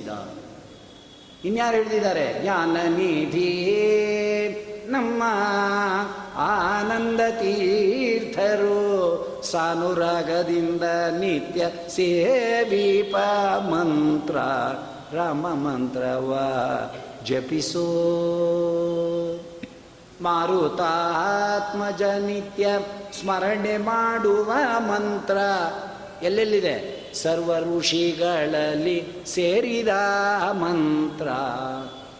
ಇದ ಇನ್ಯಾರು ಹೇಳ್ತಿದ್ದಾರೆ ಜ್ಞಾನ ನಿಧಿ ನಮ್ಮ ಆನಂದ ತೀರ್ಥರು ಸಾನುರಾಗದಿಂದ ನಿತ್ಯ ಸೇವೀಪ ಮಂತ್ರ ರಾಮ ಮಂತ್ರವ ಜಪಿಸೋ. ಮಾರುತಾತ್ಮಜ ನಿತ್ಯ ಸ್ಮರಣೆ ಮಾಡುವ ಮಂತ್ರ. ಎಲ್ಲೆಲ್ಲಿದೆ? ಸರ್ವ ಋಷಿಗಳಲ್ಲಿ ಸೇರಿದ ಮಂತ್ರ.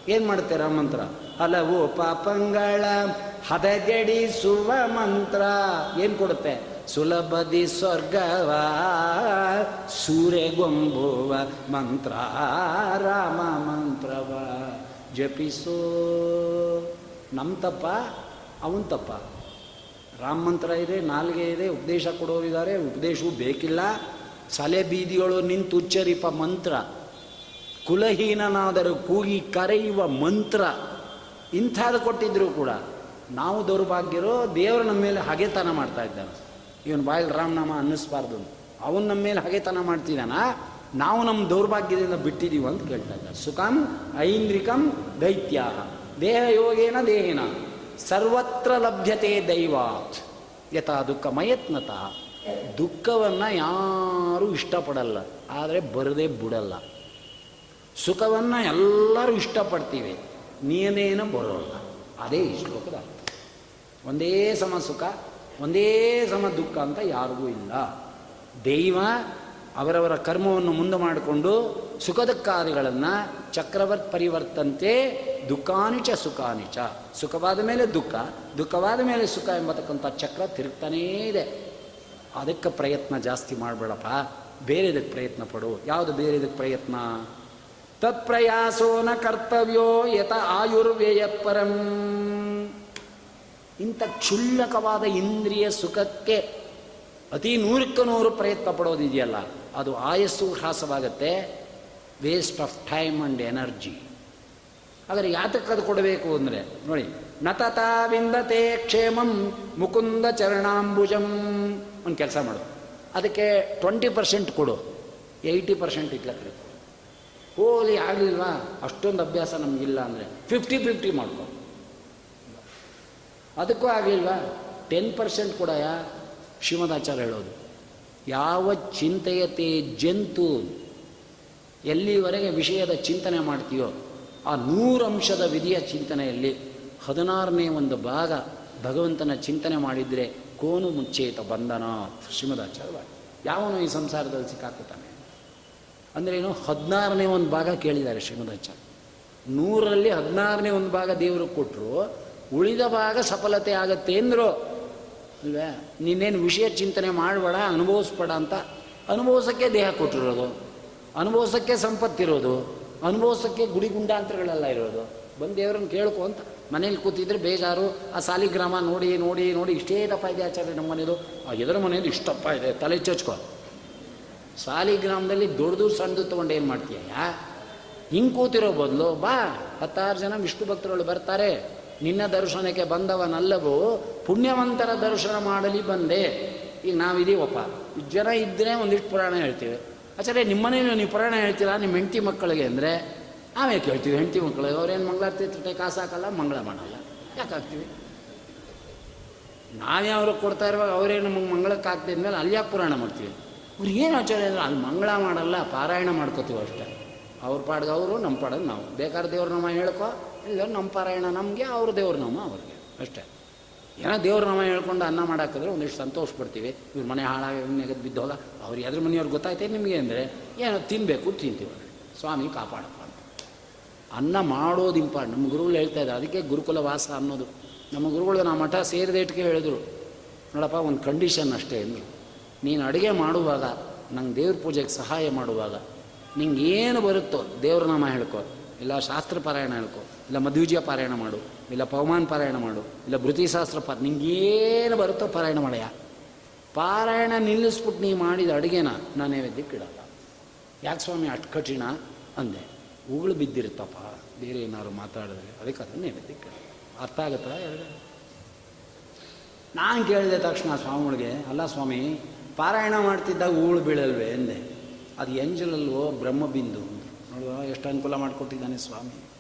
ಏನು ಮಾಡ್ತೀರ ಮಂತ್ರ? ಹಲವು ಪಾಪಂಗಳ ಹದಗೆಡಿಸುವ ಮಂತ್ರ. ಏನು ಕೊಡುತ್ತೆ? ಸುಲಭದಿ ಸ್ವರ್ಗವ ಸೂರ್ಯಗೊಂಬುವ ಮಂತ್ರ. ರಾಮ ಮಂತ್ರವ. ಜಪಿಸೋ. ನಮ್ಮ ತಪ್ಪ? ಅವನ ತಪ್ಪ. ರಾಮ ಮಂತ್ರ ಇದೆ, ನಾಲ್ಗೆ ಇದೆ, ಉಪದೇಶ ಕೊಡೋರಿದ್ದಾರೆ, ಉಪದೇಶವೂ ಬೇಕಿಲ್ಲ. ಸಲೆ ಬೀದಿಗಳು ನಿಂತು ಉಚ್ಚರಿಪ ಮಂತ್ರ. ಕುಲಹೀನನಾದರೂ ಕೂಗಿ ಕರೆಯುವ ಮಂತ್ರ. ಇಂಥದ್ದು ಕೊಟ್ಟಿದ್ರು ಕೂಡ ನಾವು ದೌರ್ಭಾಗ್ಯರೋ ದೇವರು ನಮ್ಮ ಮೇಲೆ ಹಗೆತನ ಮಾಡ್ತಾ ಇದ್ದಾನೆ. ಇವನು ಬಾಯಲ್ಲಿ ರಾಮನಾಮ ಅನ್ನಿಸ್ಬಾರ್ದು. ಅವನು ನಮ್ಮ ಮೇಲೆ ಹಗೆತನ ಮಾಡ್ತಿದ್ದಾನ. ನಾವು ನಮ್ಮ ದೌರ್ಭಾಗ್ಯದಿಂದ ಬಿಟ್ಟಿದ್ದೀವಿ ಅಂತ ಕೇಳ್ತಾ ಇದ್ದಾರೆ. ಸುಖಂ ಐಂದ್ರಿಕಂ ದೈತ್ಯ ದೇಹ ಯೋಗೇನ ದೇಹೇನ. ಸರ್ವತ್ರ ಲಭ್ಯತೆ ದೈವಾತ್. ಯಥಾ ದುಃಖ ಮಯತ್ನತಃ. ದುಃಖವನ್ನು ಯಾರೂ ಇಷ್ಟಪಡಲ್ಲ, ಆದರೆ ಬರದೇ ಬಿಡಲ್ಲ. ಸುಖವನ್ನು ಎಲ್ಲರೂ ಇಷ್ಟಪಡ್ತೀವಿ ನೀನೇನು ಬರೋಲ್ಲ. ಅದೇ ಈ ಶ್ಲೋಕದ ಒಂದೇ ಸಮ ಸುಖ, ಒಂದೇ ಸಮ ದುಃಖ ಅಂತ ಯಾರಿಗೂ ಇಲ್ಲ. ದೈವ ಅವರವರ ಕರ್ಮವನ್ನು ಮುಂದೆ ಮಾಡಿಕೊಂಡು ಸುಖದ ಕಾರ್ಯಗಳನ್ನು ಚಕ್ರವರ್ತ್ ಪರಿವರ್ತಂತೆ ದುಃಖಾನಿಚ ಸುಖಾನಿಚ ಸುಖವಾದ ಮೇಲೆ ದುಃಖ, ದುಃಖವಾದ ಮೇಲೆ ಸುಖ ಎಂಬತಕ್ಕಂಥ ಚಕ್ರ ತಿರುಗ್ತಾನೇ ಇದೆ. ಅದಕ್ಕೆ ಪ್ರಯತ್ನ ಜಾಸ್ತಿ ಮಾಡಬೇಡಪ್ಪ. ಬೇರೆದಕ್ಕೆ ಪ್ರಯತ್ನ ಪಡು. ಯಾವುದು ಬೇರೆದಕ್ಕೆ ಪ್ರಯತ್ನ? ತತ್ಪ್ರಯಾಸೋನ ಕರ್ತವ್ಯೋ ಯತ ಆಯುರ್ವೇಯ ಪರಂ ಇಂಥ ಕ್ಷುಲ್ಲಕವಾದ ಇಂದ್ರಿಯ ಸುಖಕ್ಕೆ ಅತಿ ನೂರಕ್ಕೆ ನೂರು ಪ್ರಯತ್ನ ಪಡೋದಿದೆಯಲ್ಲ, ಅದು ಆಯಸ್ಸು ಹ್ರಾಸವಾಗತ್ತೆ. Waste of time and energy ಆದರೆ ಯಾತಕ್ಕೆ ಅದು ಕೊಡಬೇಕು ಅಂದರೆ, ನೋಡಿ ನತತಾ ವಿಂದತೆ ಕ್ಷೇಮಂ ಮುಕುಂದ ಚರಣಾಂಬುಜಂ. ಒಂದು ಕೆಲಸ ಮಾಡು. ಅದಕ್ಕೆ ಟ್ವೆಂಟಿ ಪರ್ಸೆಂಟ್ ಕೊಡು. ಏಯ್ಟಿ ಪರ್ಸೆಂಟ್ ಇಟ್ಲಕ್ಕೆ ಹೋಲಿ ಆಗಲಿಲ್ವಾ? ಅಷ್ಟೊಂದು ಅಭ್ಯಾಸ ನಮಗಿಲ್ಲ ಅಂದರೆ ಫಿಫ್ಟಿ ಫಿಫ್ಟಿ ಮಾಡ್ಕೊ. ಅದಕ್ಕೂ ಆಗಲಿಲ್ವಾ? Ten percent ಕೊಡಯ್ಯ? ಶ್ರೀಮದಾಚಾರ್ಯ ಹೇಳೋದು. ಯಾವ ಚಿಂತೆಯತೆ ಜಂತು ಎಲ್ಲಿವರೆಗೆ ವಿಷಯದ ಚಿಂತನೆ ಮಾಡ್ತೀಯೋ ಆ ನೂರಂಶದ ವಿಧಿಯ ಚಿಂತನೆಯಲ್ಲಿ ಹದಿನಾರನೇ ಒಂದು ಭಾಗ ಭಗವಂತನ ಚಿಂತನೆ ಮಾಡಿದರೆ ಕೋನು ಮುಚ್ಚೇತ ಬಂಧನ ಶ್ರೀಮದಾಚಾರ್ಯ ಯಾವನು ಈ ಸಂಸಾರದಲ್ಲಿ ಸಿಕ್ಕಾಕುತ್ತಾನೆ? ಏನು? ಹದಿನಾರನೇ ಒಂದು ಭಾಗ ಕೇಳಿದ್ದಾರೆ ಶ್ರೀಮದಾಚಾರ್ಯ ನೂರರಲ್ಲಿ ಹದಿನಾರನೇ ಒಂದು ಭಾಗ ದೇವರು ಕೊಟ್ಟರು ಉಳಿದ ಭಾಗ ಸಫಲತೆ ಆಗತ್ತೆ ಅಂದರು. ಅಲ್ವೇ? ನೀನೇನು ವಿಷಯ ಚಿಂತನೆ ಮಾಡಬೇಡ, ಅನುಭವಿಸ್ಬೇಡ ಅಂತ ಅನುಭವಿಸೋಕ್ಕೆ ದೇಹ ಕೊಟ್ಟಿರೋದು, ಅನುಭವಿಸೋಕ್ಕೆ ಸಂಪತ್ತಿರೋದು, ಅನುಭವಿಸೋಕ್ಕೆ ಗುಡಿ ಗುಂಡಾಂತರಗಳೆಲ್ಲ ಇರೋದು. ಬಂದು ದೇವ್ರನ್ನ ಕೇಳ್ಕೊ ಅಂತ. ಮನೇಲಿ ಕೂತಿದ್ರೆ ಬೇಜಾರು, ಆ ಸಾಲಿಗ್ರಾಮ ನೋಡಿ ನೋಡಿ ನೋಡಿ ಇಷ್ಟೇ ದಪ್ಪ ಇದೆ ಆಚಾರ್ಯ ನಮ್ಮ ಮನೇದು ಆ ಎದುರು ಮನೇದು ಇಷ್ಟಪ್ಪ ಇದೆ, ತಲೆ ಚಚ್ಕೊ. ಸಾಲಿಗ್ರಾಮದಲ್ಲಿ ದೊಡ್ಡದು ಸಣ್ಣದು ತೊಗೊಂಡು ಏನು ಮಾಡ್ತೀಯ ಹಿಂಗೆ ಕೂತಿರೋ ಬದಲು, ಬಾ, ಹತ್ತಾರು ಜನ ವಿಷ್ಣು ಭಕ್ತರುಗಳು ಬರ್ತಾರೆ. ನಿನ್ನ ದರ್ಶನಕ್ಕೆ ಬಂದವನಲ್ಲವೋ, ಪುಣ್ಯವಂತರ ದರ್ಶನ ಮಾಡಲಿ ಬಂದೆ. ಈಗ ನಾವಿದೀವಪ್ಪ ಜನ ಇದ್ದರೆ ಒಂದಿಷ್ಟು ಪುರಾಣ ಹೇಳ್ತೀವಿ. ಆಚಾರ್ಯ ನಿಮ್ಮನೇನು ನೀವು ಪುರಾಣ ಹೇಳ್ತೀರಾ? ನಿಮ್ಮ ಹೆಂಡತಿ ಮಕ್ಕಳಿಗೆ ಅಂದರೆ ನಾವೇ ಕೇಳ್ತೀವಿ, ಹೆಂಡತಿ ಮಕ್ಕಳು ಅವ್ರೇನು ಮಂಗಳಾರತಿ ಕಾಸು ಹಾಕಲ್ಲ, ಮಂಗಳ ಮಾಡಲ್ಲ. ಯಾಕೆ ಹಾಕ್ತೀವಿ? ಅವ್ರಿಗೆ ಕೊಡ್ತಾ ಇರುವಾಗ ಅವರೇ ನಮಗೆ ಮಂಗಳಕ್ಕೆ ಹಾಕ್ತಿದ್ಮೇಲೆ ಅಲ್ಲಿ ಯಾಕೆ ಪುರಾಣ ಮಾಡ್ತೀವಿ? ಅವ್ರು ಏನು ಆಚಾರ್ಯ ಅಂದ್ರೆ ಅಲ್ಲಿ ಮಂಗಳ ಮಾಡಲ್ಲ, ಪಾರಾಯಣ ಮಾಡ್ಕೋತೀವಿ ಅಷ್ಟೇ. ಅವ್ರ ಪಾಡ್ಗೆ ಅವರು, ನಮ್ಮ ಪಾಡ್ಗೆ ನಾವು. ಬೇಕಾದ್ರೆ ದೇವ್ರ ನಾಮ ಹೇಳ್ಕೊ, ಇಲ್ಲ ನಮ್ಮ ಪಾರಾಯಣ ನಮಗೆ, ಅವ್ರ ದೇವ್ರ ನಾಮ ಅವ್ರಿಗೆ. ಅಷ್ಟೇ. ಏನೋ ದೇವ್ರ ನಾಮ ಹೇಳ್ಕೊಂಡು ಅನ್ನ ಮಾಡಾಕಿದ್ರೆ ಒಂದಿಷ್ಟು ಸಂತೋಷ ಪಡ್ತೀವಿ. ಇವ್ರ ಮನೆ ಹಾಳಾಗಿ ನೆಗೆದು ಬಿದ್ದೋಗ. ಅವ್ರು ಎದ್ರ ಮನೆಯವ್ರಿಗೆ ಗೊತ್ತಾಯ್ತೇ ನಿಮಗೆ ಅಂದರೆ? ಏನೋ ತಿನ್ನಬೇಕು ತಿಂತೀವಿ. ಸ್ವಾಮಿ ಕಾಪಾಡಪ್ಪ ಅನ್ನ ಮಾಡೋದು ಇಂಪಾರ್ಟ್ ನಮ್ಮ ಗುರುಗಳು ಹೇಳ್ತಾ ಇದ್ದಾರೆ, ಅದಕ್ಕೆ ಗುರುಕುಲ ವಾಸ ಅನ್ನೋದು. ನಮ್ಮ ಗುರುಗಳು ನಾ ಮಠ ಸೇರಿದ ಹೇಳಿದ್ರು. ನೋಡಪ್ಪ, ಒಂದು ಕಂಡೀಷನ್ ಅಷ್ಟೇ ಅಂದರು. ನೀನು ಅಡುಗೆ ಮಾಡುವಾಗ, ನಂಗೆ ದೇವ್ರ ಪೂಜೆಗೆ ಸಹಾಯ ಮಾಡುವಾಗ, ನಿಂಗೆ ಏನು ಬರುತ್ತೋ, ದೇವ್ರ ನಾಮ ಹೇಳ್ಕೊ. ಇಲ್ಲ ಶಾಸ್ತ್ರ ಪಾರಾಯಣ ಹೇಳ್ಕೊ. ಇಲ್ಲ ಮಧ್ವಿಜಯ ಪಾರಾಯಣ ಮಾಡು. ಇಲ್ಲ ಪವಮಾನ ಪಾರಾಯಣ ಮಾಡು. ಇಲ್ಲ ಶಾಸ್ತ್ರ ಪಾರ ನಿಂಗೇನು ಬರುತ್ತೋ ಪಾರಾಯಣ ಮಾಡಯ್ಯ ಪಾರಾಯಣ ನಿಲ್ಲಿಸ್ಬಿಟ್ಟು ನೀ ಮಾಡಿದ ಅಡುಗೆನ ನಾನು ನೈವೇದ್ಯಕ್ಕೆ ಇಡಲ್ಲ. ಯಾಕೆ ಸ್ವಾಮಿ, ಅಷ್ಟು ಅಂದೆ. ಉಗುಳು ಬಿದ್ದಿರುತ್ತಪ್ಪ. ಬೇರೆ ಏನಾದ್ರು ಮಾತಾಡಿದ್ರೆ ಅದಕ್ಕೆ ಅದನ್ನು ನೈವೇದ್ಯಕ್ಕೆ ಅರ್ಥ ಆಗುತ್ತಾ? ಎರಡು ನಾನು ಕೇಳಿದೆ ತಕ್ಷಣ ಸ್ವಾಮಿಗಳಿಗೆ, ಅಲ್ಲ ಸ್ವಾಮಿ, ಪಾರಾಯಣ ಮಾಡ್ತಿದ್ದಾಗ ಉಗುಳು ಬೀಳಲ್ವೇ? ಎಂದೆ ಅದು ಎಂಜಲಲ್ವೋ ಬ್ರಹ್ಮಬಿಂದು ನೋಡುವ ಎಷ್ಟು ಅನುಕೂಲ ಮಾಡಿಕೊಟ್ಟಿದ್ದಾನೆ ಸ್ವಾಮಿ.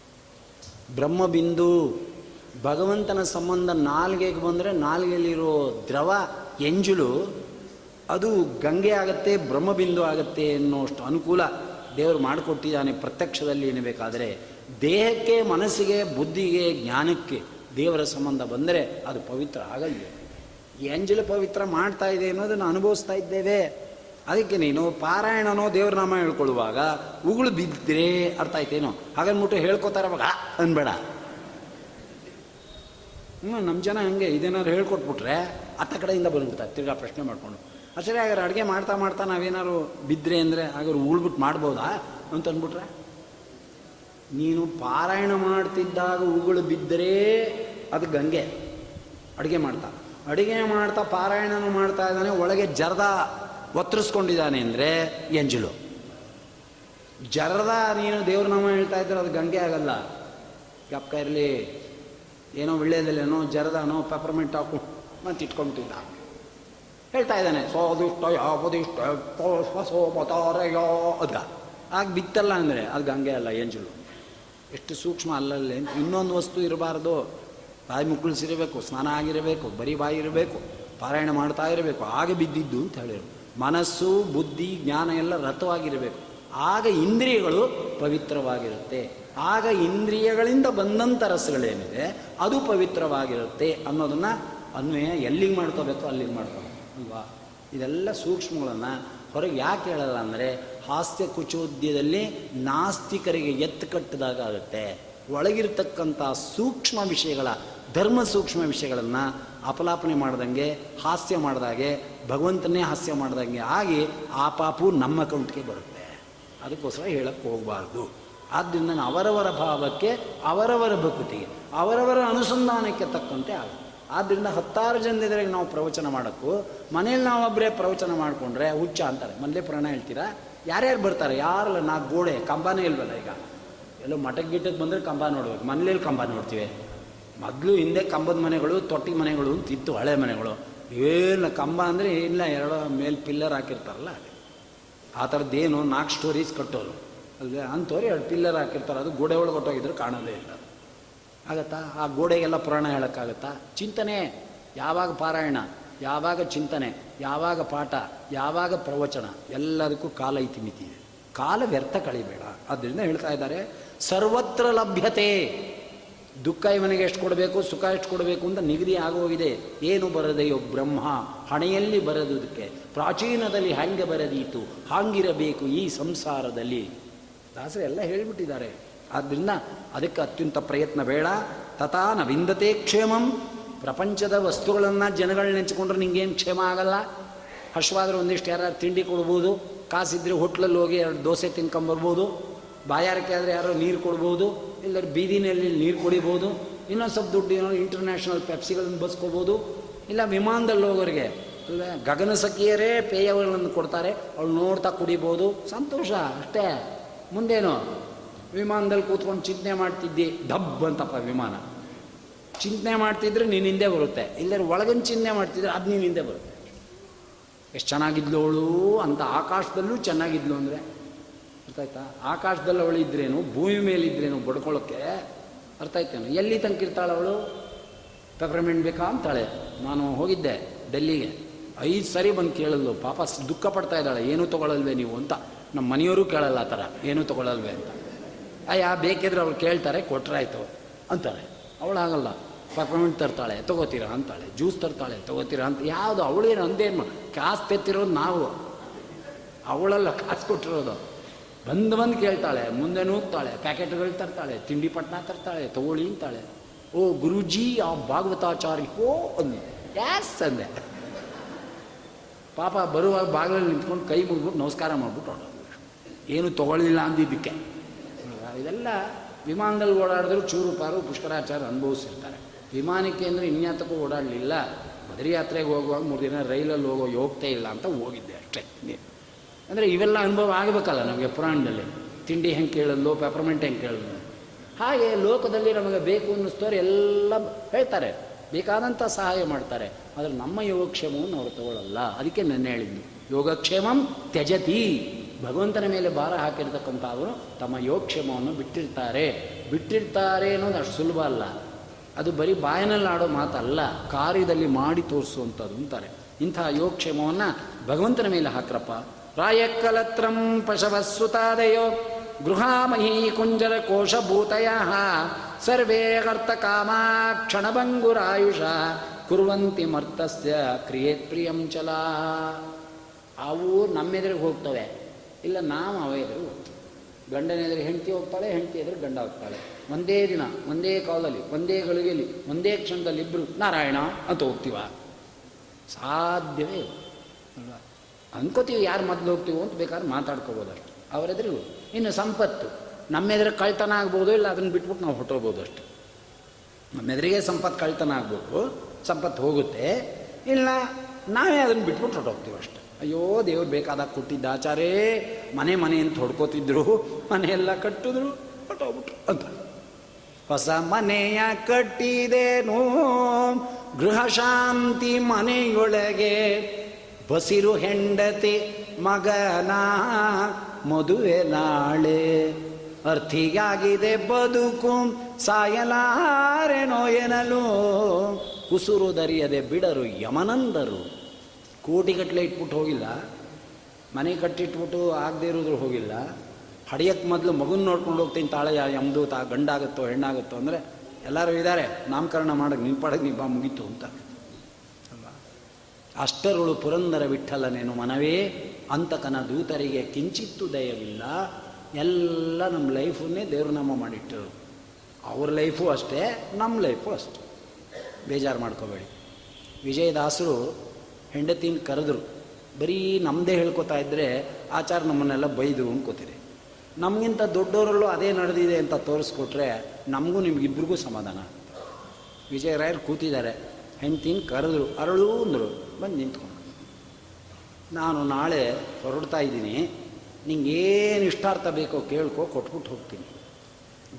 ಬ್ರಹ್ಮಬಿಂದು, ಭಗವಂತನ ಸಂಬಂಧ ನಾಲ್ಗೆಗೆ ಬಂದರೆ ನಾಲ್ಗೆಯಲ್ಲಿರೋ ದ್ರವ ಎಂಜಲು, ಅದು ಗಂಗೆ ಆಗತ್ತೆ, ಬ್ರಹ್ಮಬಿಂದು ಆಗತ್ತೆ ಅನ್ನೋಷ್ಟು ಅನುಕೂಲ. ದೇವರು ಮಾಡಿಕೊಟ್ಟಿದ್ದಾನೆ ಪ್ರತ್ಯಕ್ಷದಲ್ಲಿ ಎನ್ನಬೇಕಾದರೆ ದೇಹಕ್ಕೆ, ಮನಸ್ಸಿಗೆ, ಬುದ್ಧಿಗೆ, ಜ್ಞಾನಕ್ಕೆ ದೇವರ ಸಂಬಂಧ ಬಂದರೆ ಅದು ಪವಿತ್ರ ಆಗಲ್ಲ ಎಂಜಲು ಪವಿತ್ರ ಮಾಡ್ತಾ ಇದೆ ಅನ್ನೋದನ್ನು ಅನುಭವಿಸ್ತಾ ಇದ್ದೇವೆ. ಅದಕ್ಕೆ ನೀನು ಪಾರಾಯಣನೋ ದೇವ್ರ ನಾಮ ಹೇಳ್ಕೊಳ್ಳುವಾಗ ಉಗುಳು ಬಿದ್ದರೆ ಅರ್ಥ ಆಯ್ತೇನೋ? ಹಾಗನ್ಬಿಟ್ಟು ಹೇಳ್ಕೊತಾರೆ ಅವಾಗ ಅನ್ಬೇಡ. ಹ್ಞೂ ನಮ್ಮ ಜನ ಹಂಗೆ, ಇದೇನಾದ್ರು ಹೇಳ್ಕೊಟ್ಬಿಟ್ರೆ ಅತ್ತ ಕಡೆಯಿಂದ ಬಂದ್ಬಿಡ್ತಾರೆ, ತಿರ್ಗಾ ಪ್ರಶ್ನೆ ಮಾಡಿಕೊಂಡು. ಅಸರಿ ಹಾಗಾದ್ರೆ ಅಡುಗೆ ಮಾಡ್ತಾ ಮಾಡ್ತಾ ನಾವೇನಾದ್ರು ಬಿದ್ದರೆ ಅಂದರೆ ಹಾಗಾದ್ರೆ ಉಳ್ಬಿಟ್ಟು ಮಾಡ್ಬೋದಾ ಅಂತ ಅಂದ್ಬಿಟ್ರೆ, ನೀನು ಪಾರಾಯಣ ಮಾಡ್ತಿದ್ದಾಗ ಉಗುಳು ಬಿದ್ದರೆ ಅದು ಗಂಗೆ. ಅಡುಗೆ ಮಾಡ್ತಾ. ಅಡುಗೆ ಮಾಡ್ತಾ ಪಾರಾಯಣನೂ ಮಾಡ್ತಾ ಇದ್ದಾನೆ, ಒಳಗೆ ಜರದ ಒತ್ತರಿಸ್ಕೊಂಡಿದ್ದಾನೆ ಅಂದರೆ ಎಂಜಲು. ಜರದ ನೀನು ದೇವ್ರ ನಾಮ ಹೇಳ್ತಾ ಇದ್ರೆ ಅದು ಗಂಗೆ ಆಗಲ್ಲ. ಜ್ಞಾಪಕ ಇರಲಿ, ಏನೋ ವಿಳ್ಳೆದಲ್ಲೇನೋ ಜರದನೋ ಪೆಪರ್ಮೆಂಟ್ ಹಾಕು ಮತ್ತೆ ಇಟ್ಕೊಂಬಿಟ್ಟಿದ್ದ ಹೇಳ್ತಾ ಇದ್ದಾನೆ ಸೋದಿಷ್ಟ ಯಾವದಿಷ್ಟ ಸೋಮತಾರಯೋ ಅದ. ಆಗ ಬಿತ್ತಲ್ಲ ಅಂದರೆ ಅದು ಗಂಗೆ ಅಲ್ಲ ಎಂಜಲು ಎಷ್ಟು ಸೂಕ್ಷ್ಮ ಅಲ್ಲಲ್ಲಿ ಇನ್ನೊಂದು ವಸ್ತು ಇರಬಾರ್ದು. ಬಾಯಿ ಮುಕ್ಕಳಿಸಿರಬೇಕು, ಸ್ನಾನ ಆಗಿರಬೇಕು, ಬರೀ ಬಾಯಿ ಇರಬೇಕು, ಪಾರಾಯಣ ಮಾಡ್ತಾ ಇರಬೇಕು ಆಗ ಬಿದ್ದಿದ್ದು ಅಂತ ಹೇಳಿರು ಮನಸ್ಸು, ಬುದ್ಧಿ, ಜ್ಞಾನ ಎಲ್ಲ ರಥವಾಗಿರಬೇಕು. ಆಗ ಇಂದ್ರಿಯಗಳು ಪವಿತ್ರವಾಗಿರುತ್ತೆ. ಆಗ ಇಂದ್ರಿಯಗಳಿಂದ ಬಂದಂಥ ರಸಗಳೇನಿದೆ, ಅದು ಪವಿತ್ರವಾಗಿರುತ್ತೆ ಅನ್ನೋದನ್ನು ಅನ್ವಯ ಎಲ್ಲಿಗೆ ಮಾಡ್ಕೋಬೇಕು ಅಲ್ಲಿಗೆ ಮಾಡ್ಕೋಬೇಕು. ಅಲ್ವಾ? ಇದೆಲ್ಲ ಸೂಕ್ಷ್ಮಗಳನ್ನು ಹೊರಗೆ ಯಾಕೆ ಹೇಳಲ್ಲ ಅಂದರೆ ಹಾಸ್ಯ ಕುಚೋದ್ಯದಲ್ಲಿ ನಾಸ್ತಿಕರಿಗೆ ಎತ್ತು ಕಟ್ಟಿದಾಗ ಆಗುತ್ತೆ. ಒಳಗಿರ್ತಕ್ಕಂಥ ಸೂಕ್ಷ್ಮ ವಿಷಯಗಳ, ಧರ್ಮ ಸೂಕ್ಷ್ಮ ವಿಷಯಗಳನ್ನು ಅಪಲಾಪನೆ ಮಾಡ್ದಂಗೆ, ಹಾಸ್ಯ ಮಾಡ್ದಾಗೆ, ಭಗವಂತನೇ ಹಾಸ್ಯ ಮಾಡ್ದಂಗೆ ಆಗಿ ಆ ಪಾಪು ನಮ್ಮ ಅಕೌಂಟ್ಗೆ ಬರುತ್ತೆ. ಅದಕ್ಕೋಸ್ಕರ ಹೇಳಕ್ಕೆ ಹೋಗಬಾರ್ದು. ಆದ್ದರಿಂದ ಅವರವರ ಭಾವಕ್ಕೆ ಅವರವರ ಭಕ್ತಿಗೆ, ಅವರವರ ಅನುಸಂಧಾನಕ್ಕೆ ತಕ್ಕಂತೆ ಆಗುತ್ತೆ. ಆದ್ದರಿಂದ ಹತ್ತಾರು ಜನರಿಗೆ ನಾವು ಪ್ರವಚನ ಮಾಡೋಕ್ಕೂ, ಮನೇಲಿ ನಾವೊಬ್ಬರೇ ಪ್ರವಚನ ಮಾಡಿಕೊಂಡ್ರೆ ಹುಚ್ಚ ಅಂತಾರೆ. ಮನೇಲೆ ಪ್ರಾಣ ಹೇಳ್ತೀರಾ? ಯಾರ್ಯಾರು ಬರ್ತಾರೆ? ಯಾರಲ್ಲ? ನಾ ಗೋಡೆ, ಕಂಬನೇ ಇಲ್ವಲ್ಲ ಈಗ? ಎಲ್ಲೋ ಮಠಕ್ಕೆ ಗಿಟ್ಟಕ್ಕೆ ಬಂದರೆ ಕಂಬ ನೋಡ್ಬೇಕು. ಮನೇಲಿ ಕಂಬ ನೋಡ್ತೀವಿ. ಮೊದಲು ಹಿಂದೆ ಕಂಬದ ಮನೆಗಳು, ತೊಟ್ಟಿ ಮನೆಗಳು ಅಂತ ಇತ್ತು, ಹಳೆ ಮನೆಗಳು. ಏನು ಕಂಬ ಅಂದರೆ ಇಲ್ಲ ಎರಡು ಮೇಲೆ ಪಿಲ್ಲರ್ ಹಾಕಿರ್ತಾರಲ್ಲ ಅದೇ. ಆ ಥರದ್ದೇನು ನಾಲ್ಕು ಸ್ಟೋರೀಸ್ ಕಟ್ಟೋರು ಅಲ್ವೇ? ಅಂಥವ್ರು ಎರಡು ಪಿಲ್ಲರ್ ಹಾಕಿರ್ತಾರೆ. ಅದು ಗೋಡೆ ಒಳಗೆ ಹೊಟ್ಟೋಗಿದ್ರು ಕಾಣೋದೇ ಇಲ್ಲ. ಆಗತ್ತಾ? ಆ ಗೋಡೆಗೆಲ್ಲ ಪುರಾಣ ಹೇಳೋಕ್ಕಾಗತ್ತಾ? ಚಿಂತನೆ, ಯಾವಾಗ ಪಾರಾಯಣ, ಯಾವಾಗ ಚಿಂತನೆ, ಯಾವಾಗ ಪಾಠ, ಯಾವಾಗ ಪ್ರವಚನ, ಎಲ್ಲದಕ್ಕೂ ಕಾಲ ಇತಿಮಿತಿ ಇದೆ. ಕಾಲ ವ್ಯರ್ಥ ಕಳಿಬೇಡ. ಆದ್ದರಿಂದ ಹೇಳ್ತಾ ಇದ್ದಾರೆ, ಸರ್ವತ್ರ ಲಭ್ಯತೆ. ದುಃಖ ಇವನಿಗೆ ಎಷ್ಟು ಕೊಡಬೇಕು, ಸುಖ ಎಷ್ಟು ಕೊಡಬೇಕು ಅಂತ ನಿಗದಿ ಆಗೋಗಿದೆ. ಏನು ಬರದೆಯೋ ಬ್ರಹ್ಮ, ಹಣೆಯಲ್ಲಿ ಬರೋದಕ್ಕೆ ಪ್ರಾಚೀನದಲ್ಲಿ ಹ್ಯಾಂಗೆ ಬರದೀತು, ಹಾಂಗಿರಬೇಕು ಈ ಸಂಸಾರದಲ್ಲಿ. ದಾಸರು ಎಲ್ಲ ಹೇಳಿಬಿಟ್ಟಿದ್ದಾರೆ ಆದ್ದರಿಂದ ಅದಕ್ಕೆ ಅತ್ಯಂತ ಪ್ರಯತ್ನ ಬೇಡ. ತಥಾ ನವಿಂದತೆ ವಿಂದತೆ ಕ್ಷೇಮಂ. ಪ್ರಪಂಚದ ವಸ್ತುಗಳನ್ನು ಜನಗಳು ನೆಂಚಿಕೊಂಡ್ರೆ ನಿಂಗೇನು ಕ್ಷೇಮ ಆಗಲ್ಲ. ಹಶ್ವಾದ್ರೆ ಒಂದಿಷ್ಟು ಯಾರು ತಿಂಡಿ ಕೊಡ್ಬೋದು. ಕಾಸಿದ್ರೆ ಹೋಟ್ಲಲ್ಲಿ ಹೋಗಿ ಎರಡು ದೋಸೆ ತಿನ್ಕೊಂಬರ್ಬೋದು ಬಾಯಾರಿಕೆ ಆದರೆ ಯಾರೋ ನೀರು ಕೊಡ್ಬೋದು. ಇಲ್ಲರೂ ಬೀದಿನಲ್ಲಿ ನೀರು ಕುಡಿಬೋದು. ಇನ್ನೊಂದು ಸ್ವಲ್ಪ ದುಡ್ಡು ಏನೋ ಇಂಟರ್ನ್ಯಾಷನಲ್ ಪೆಪ್ಸಿಗಳನ್ನು ಬಸ್ಕೋಬೋದು. ಇಲ್ಲ ವಿಮಾನದಲ್ಲಿ ಹೋಗೋರಿಗೆ ಇಲ್ಲ ಗಗನ ಸಖಿಯರೇ ಪೇಯಗಳನ್ನು ಕೊಡ್ತಾರೆ. ಅವಳು ನೋಡ್ತಾ ಕುಡಿಬೋದು. ಸಂತೋಷ ಅಷ್ಟೇ. ಮುಂದೇನು? ವಿಮಾನದಲ್ಲಿ ಕೂತ್ಕೊಂಡು ಚಿಂತನೆ ಮಾಡ್ತಿದ್ದಿ, ಡಬ್ ಅಂತಪ್ಪ ವಿಮಾನ. ಚಿಂತನೆ ಮಾಡ್ತಿದ್ರೆ ನೀನು ಹಿಂದೆ ಬರುತ್ತೆ. ಇಲ್ಲರ ಒಳಗಿನ ಚಿಂತನೆ ಮಾಡ್ತಿದ್ರೆ ಅದು ನೀನು ಹಿಂದೆ ಬರುತ್ತೆ. ಎಷ್ಟು ಚೆನ್ನಾಗಿದ್ಲು ಅವಳು ಅಂತ ಆಕಾಶದಲ್ಲೂ ಚೆನ್ನಾಗಿದ್ಲು ಅಂದರೆ, ಅರ್ಥ ಆಯ್ತಾ? ಆಕಾಶದಲ್ಲಿ ಅವಳು ಇದ್ರೇನು, ಭೂಮಿ ಮೇಲೆ ಇದ್ರೇನು ಬಡ್ಕೊಳ್ಳೋಕ್ಕೆ ಅರ್ಥ ಆಯ್ತೇನು? ಎಲ್ಲಿ ತನಕ ಇರ್ತಾಳೆ ಅವಳು? ಪೆಪರ್ಮೆಂಟ್ ಬೇಕಾ ಅಂತಾಳೆ. ನಾನು ಹೋಗಿದ್ದೆ ಡೆಲ್ಲಿಗೆ. ಐದು ಸರಿ ಬಂದು ಕೇಳಲ್ಲು, ಪಾಪ ದುಃಖ ಪಡ್ತಾ ಇದ್ದಾಳೆ, ಏನೂ ತೊಗೊಳಲ್ವೇ ನೀವು ಅಂತ. ನಮ್ಮ ಮನೆಯವರು ಕೇಳಲ್ಲ ಆ ಥರ, ಏನೂ ತೊಗೊಳಲ್ವೇ ಅಂತ. ಅಯ್ಯ ಬೇಕಿದ್ರೆ ಅವ್ರು ಕೇಳ್ತಾರೆ ಕೊಟ್ರಾಯ್ತು ಅವಳು ಆಗಲ್ಲ. ಪೆಪರ್ಮೆಂಟ್ ತರ್ತಾಳೆ, ತೊಗೋತೀರಾ ಅಂತಾಳೆ ಜ್ಯೂಸ್ ತರ್ತಾಳೆ, ತೊಗೋತೀರಾ ಅಂತ ಯಾವುದು ಅವಳೇನು ಅಂದೇನು ಕಾಸು ತೆತ್ತಿರೋದು ನಾವು. ಅವಳಲ್ಲ ಕಾಸು ಕೊಟ್ಟಿರೋದು. ಬಂದು ಬಂದು ಕೇಳ್ತಾಳೆ, ಮುಂದೆ ನೂಗ್ತಾಳೆ, ಪ್ಯಾಕೆಟ್ಗಳು ತರ್ತಾಳೆ, ತಿಂಡಿ ಪಟ್ನ ತರ್ತಾಳೆ, ತಗೊಳ್ಳಿ ಅಂತಾಳೆ. ಓ ಗುರುಜಿ, ಆ ಭಾಗವತಾಚಾರಿ ಓ ಅಂದೆ ಯಾಸ್ ಅಂದೆ. ಪಾಪ ಬರುವಾಗ ಬಾಗಿಲಲ್ಲಿ ನಿಂತ್ಕೊಂಡು ಕೈ ಮುಗ್ಬಿಟ್ಟು ನಮಸ್ಕಾರ ಮಾಡ್ಬಿಟ್ಟು ಏನು ತಗೊಳ್ಳಿಲ್ಲ ಅಂದಿದ್ದಕ್ಕೆ. ಇದೆಲ್ಲ ವಿಮಾನದಲ್ಲಿ ಓಡಾಡಿದ್ರು ಚೂರು ಪಾರು ಪುಷ್ಕರಾಚಾರ ಅನುಭವಿಸಿರ್ತಾರೆ. ವಿಮಾನಕ್ಕೆ ಅಂದರೆ ಇನ್ಯಾತಕ್ಕೂ ಓಡಾಡಲಿಲ್ಲ. ಬದರಿ ಯಾತ್ರೆಗೆ ಹೋಗುವಾಗ ಮೂರು ದಿನ ರೈಲಲ್ಲಿ ಹೋಗೋ ಯೋಗ್ಯತೆ ಇಲ್ಲ ಅಂತ ಹೋಗಿದ್ದೆ ಅಷ್ಟೇ. ಅಂದರೆ ಇವೆಲ್ಲ ಅನುಭವ ಆಗಬೇಕಲ್ಲ ನಮಗೆ ಪುರಾಣದಲ್ಲಿ. ತಿಂಡಿ ಹೆಂಗೆ ಕೇಳಲು ಪೆಪರ್ಮೆಂಟ್ ಹೆಂಗೆ ಕೇಳಲು ಹಾಗೆ ಲೋಕದಲ್ಲಿ ನಮಗೆ ಬೇಕು ಅನ್ನಿಸ್ತವ್ರು ಎಲ್ಲ ಹೇಳ್ತಾರೆ. ಬೇಕಾದಂಥ ಸಹಾಯ ಮಾಡ್ತಾರೆ. ಆದರೆ ನಮ್ಮ ಯೋಗಕ್ಷೇಮವನ್ನು ಅವರು ತಗೊಳ್ಳಲ್ಲ ಅದಕ್ಕೆ ನೆನ್ನೆ ಹೇಳಿದ್ದು. ಯೋಗಕ್ಷೇಮಂ ತ್ಯಜತಿ. ಭಗವಂತನ ಮೇಲೆ ಭಾರ ಹಾಕಿರ್ತಕ್ಕಂಥ ಅವರು ತಮ್ಮ ಯೋಗಕ್ಷೇಮವನ್ನು ಬಿಟ್ಟಿರ್ತಾರೆ. ಬಿಟ್ಟಿರ್ತಾರೆ ಅನ್ನೋದು ಅಷ್ಟು ಸುಲಭ ಅಲ್ಲ. ಅದು ಬರೀ ಬಾಯಿನಲ್ಲಿ ಆಡೋ ಮಾತಲ್ಲ, ಕಾರ್ಯದಲ್ಲಿ ಮಾಡಿ ತೋರಿಸುವಂಥದ್ದು ಅಂತಾರೆ. ಇಂಥ ಯೋಗಕ್ಷೇಮವನ್ನು ಭಗವಂತನ ಮೇಲೆ ಹಾಕ್ರಪ್ಪ. ರಾಯಕ್ಕಲತ್ರಂ ಪಶವಸ್ಸುತಾದಯೋ, ಗೃಹಾಮಹಿ ಕುಂಜರ ಕೋಶಭೂತಯ, ಸರ್ವೇ ಕರ್ತಕಾಮ ಕ್ಷಣಭಂಗುರಾಯುಷ ಕುರುವಂತಿ ಮರ್ತಸ್ಯ ಕ್ರಿಯೇತ್ ಪ್ರಿಯಂಚಲ. ಅವು ನಮ್ಮೆದುರಿಗೆ ಹೋಗ್ತವೆ. ಇಲ್ಲ, ನಾವು ಅವೇ ಗಂಡನ ಎದುರು ಹೆಂಡತಿ ಹೋಗ್ತಾಳೆ, ಹೆಂಡತಿ ಎದುರು ಗಂಡ ಹೋಗ್ತಾಳೆ. ಒಂದೇ ದಿನ, ಒಂದೇ ಕಾಲದಲ್ಲಿ, ಒಂದೇ ಗಳಿಗೆಯಲ್ಲಿ, ಒಂದೇ ಕ್ಷಣದಲ್ಲಿ ಇಬ್ಬರು ನಾರಾಯಣ ಅಂತ ಹೋಗ್ತೀವ. ಸಾಧ್ಯವೇ ಅಲ್ವಾ ಅನ್ಕೋತೀವಿ, ಯಾರು ಮೊದಲು ಹೋಗ್ತೀವೋ ಅಂತ ಬೇಕಾದ್ರೆ ಮಾತಾಡ್ಕೋಬೋದಷ್ಟು. ಅವರೆದುರು ಇನ್ನು ಸಂಪತ್ತು. ನಮ್ಮೆದುರು ಕಳ್ತನ ಆಗ್ಬೋದು ಇಲ್ಲ, ಅದನ್ನು ಬಿಟ್ಬಿಟ್ಟು ನಾವು ಹೊಟ್ಟೋಗ್ಬೋದು ಅಷ್ಟು. ನಮ್ಮೆದುರಿಗೆ ಸಂಪತ್ತು ಕಳ್ತನ ಆಗ್ಬೋದು, ಸಂಪತ್ತು ಹೋಗುತ್ತೆ. ಇಲ್ಲ ನಾವೇ ಅದನ್ನು ಬಿಟ್ಬಿಟ್ಟು ಹೊಟ್ಟೋಗ್ತೀವಿ ಅಷ್ಟೆ. ಅಯ್ಯೋ, ದೇವ್ರು ಬೇಕಾದಾಗ ಕೊಟ್ಟಿದ್ದ ಆಚಾರೇ, ಮನೆ ಮನೆ ಅಂತ ಮನೆಯೆಲ್ಲ ಕಟ್ಟಿದ್ರು ಹೊಟ್ಟೋಗ್ಬಿಟ್ರು ಅಂತ. ಹೊಸ ಮನೆಯ ಕಟ್ಟಿದೇನು, ಗೃಹ ಶಾಂತಿ ಮನೆಯೊಳಗೆ, ಬಸಿರು ಹೆಂಡತಿ ಮಗನ ಮದುವೆ ನಾಳೆ. ಅರ್ಥಿಗಾಗಿದೆ ಬದುಕು, ಸಾಯಲಾರೆನೋ ಎನಲು ಉಸುರು ದರಿಯದೆ ಬಿಡರು ಯಮನಂದರು. ಕೋಟಿಗಟ್ಟಲೆ ಇಟ್ಬಿಟ್ಟು ಹೋಗಿಲ್ಲ. ಮನೆ ಕಟ್ಟಿಟ್ಬಿಟ್ಟು ಆಗದೆ ಇರೋದ್ರು ಹೋಗಿಲ್ಲ. ಹಡಿಯಕ್ಕೆ ಮೊದಲು ಮಗುನ ನೋಡ್ಕೊಂಡು ಹೋಗ್ತೀನಿ ತಾಳೆ ಯಮ್ದು ತಾ ಗಂಡಾಗುತ್ತೋ ಹೆಣ್ಣಾಗುತ್ತೋ ಅಂದರೆ ಎಲ್ಲರೂ ಇದ್ದಾರೆ ನಾಮಕರಣ ಮಾಡಕ್ಕೆ ನಿಮ್ಮ ಪಾಡಕ್ಕೆ ನೀವು ಬಾ ಮುಗೀತು ಅಂತ. ಅಲ್ವಾ ಅಷ್ಟರುಳು ಪುರಂದರ ವಿಠಲನೇನು ಮನವೇ, ಅಂತಕನ ದೂತರಿಗೆ ಕಿಂಚಿತ್ತು ದಯವಿಲ್ಲ. ಎಲ್ಲ ನಮ್ಮ ಲೈಫನ್ನೇ ದೇವ್ರ ನಾಮ ಮಾಡಿಟ್ಟರು ಅವ್ರ ಲೈಫು ಅಷ್ಟೇ ನಮ್ಮ ಲೈಫು ಅಷ್ಟೇ. ಬೇಜಾರು ಮಾಡ್ಕೋಬೇಡಿ. ವಿಜಯದಾಸರು ಹೆಂಡತಿನ ಕರೆದ್ರು. ಬರೀ ನಮ್ಮದೇ ಹೇಳ್ಕೊತಾ ಇದ್ದರೆ ಆಚಾರ ನಮ್ಮನ್ನೆಲ್ಲ ಬೈದು ಅನ್ಕೋತೀರಿ ನಮಗಿಂತ ದೊಡ್ಡವರಲ್ಲೂ ಅದೇ ನಡೆದಿದೆ ಅಂತ ತೋರಿಸ್ಕೊಟ್ರೆ ನಮಗೂ ನಿಮಗಿಬ್ರಿಗೂ ಸಮಾಧಾನ ವಿಜಯರಾಯರು ಕೂತಿದ್ದಾರೆ. ಹೆಂಡ್ತಿನ ಕರೆದ್ರು, ಅರಳು ಅಂದರು. ಬಂದು ನಿಂತ್ಕೊಂಡು ನಾನು ನಾಳೆ ಹೊರಡ್ತಾ ಇದ್ದೀನಿ. ನಿಂಗೆ ಏನು ಇಷ್ಟಾರ್ಥ ಬೇಕೋ ಕೇಳ್ಕೊ, ಕೊಟ್ಬಿಟ್ಟು ಹೋಗ್ತೀನಿ.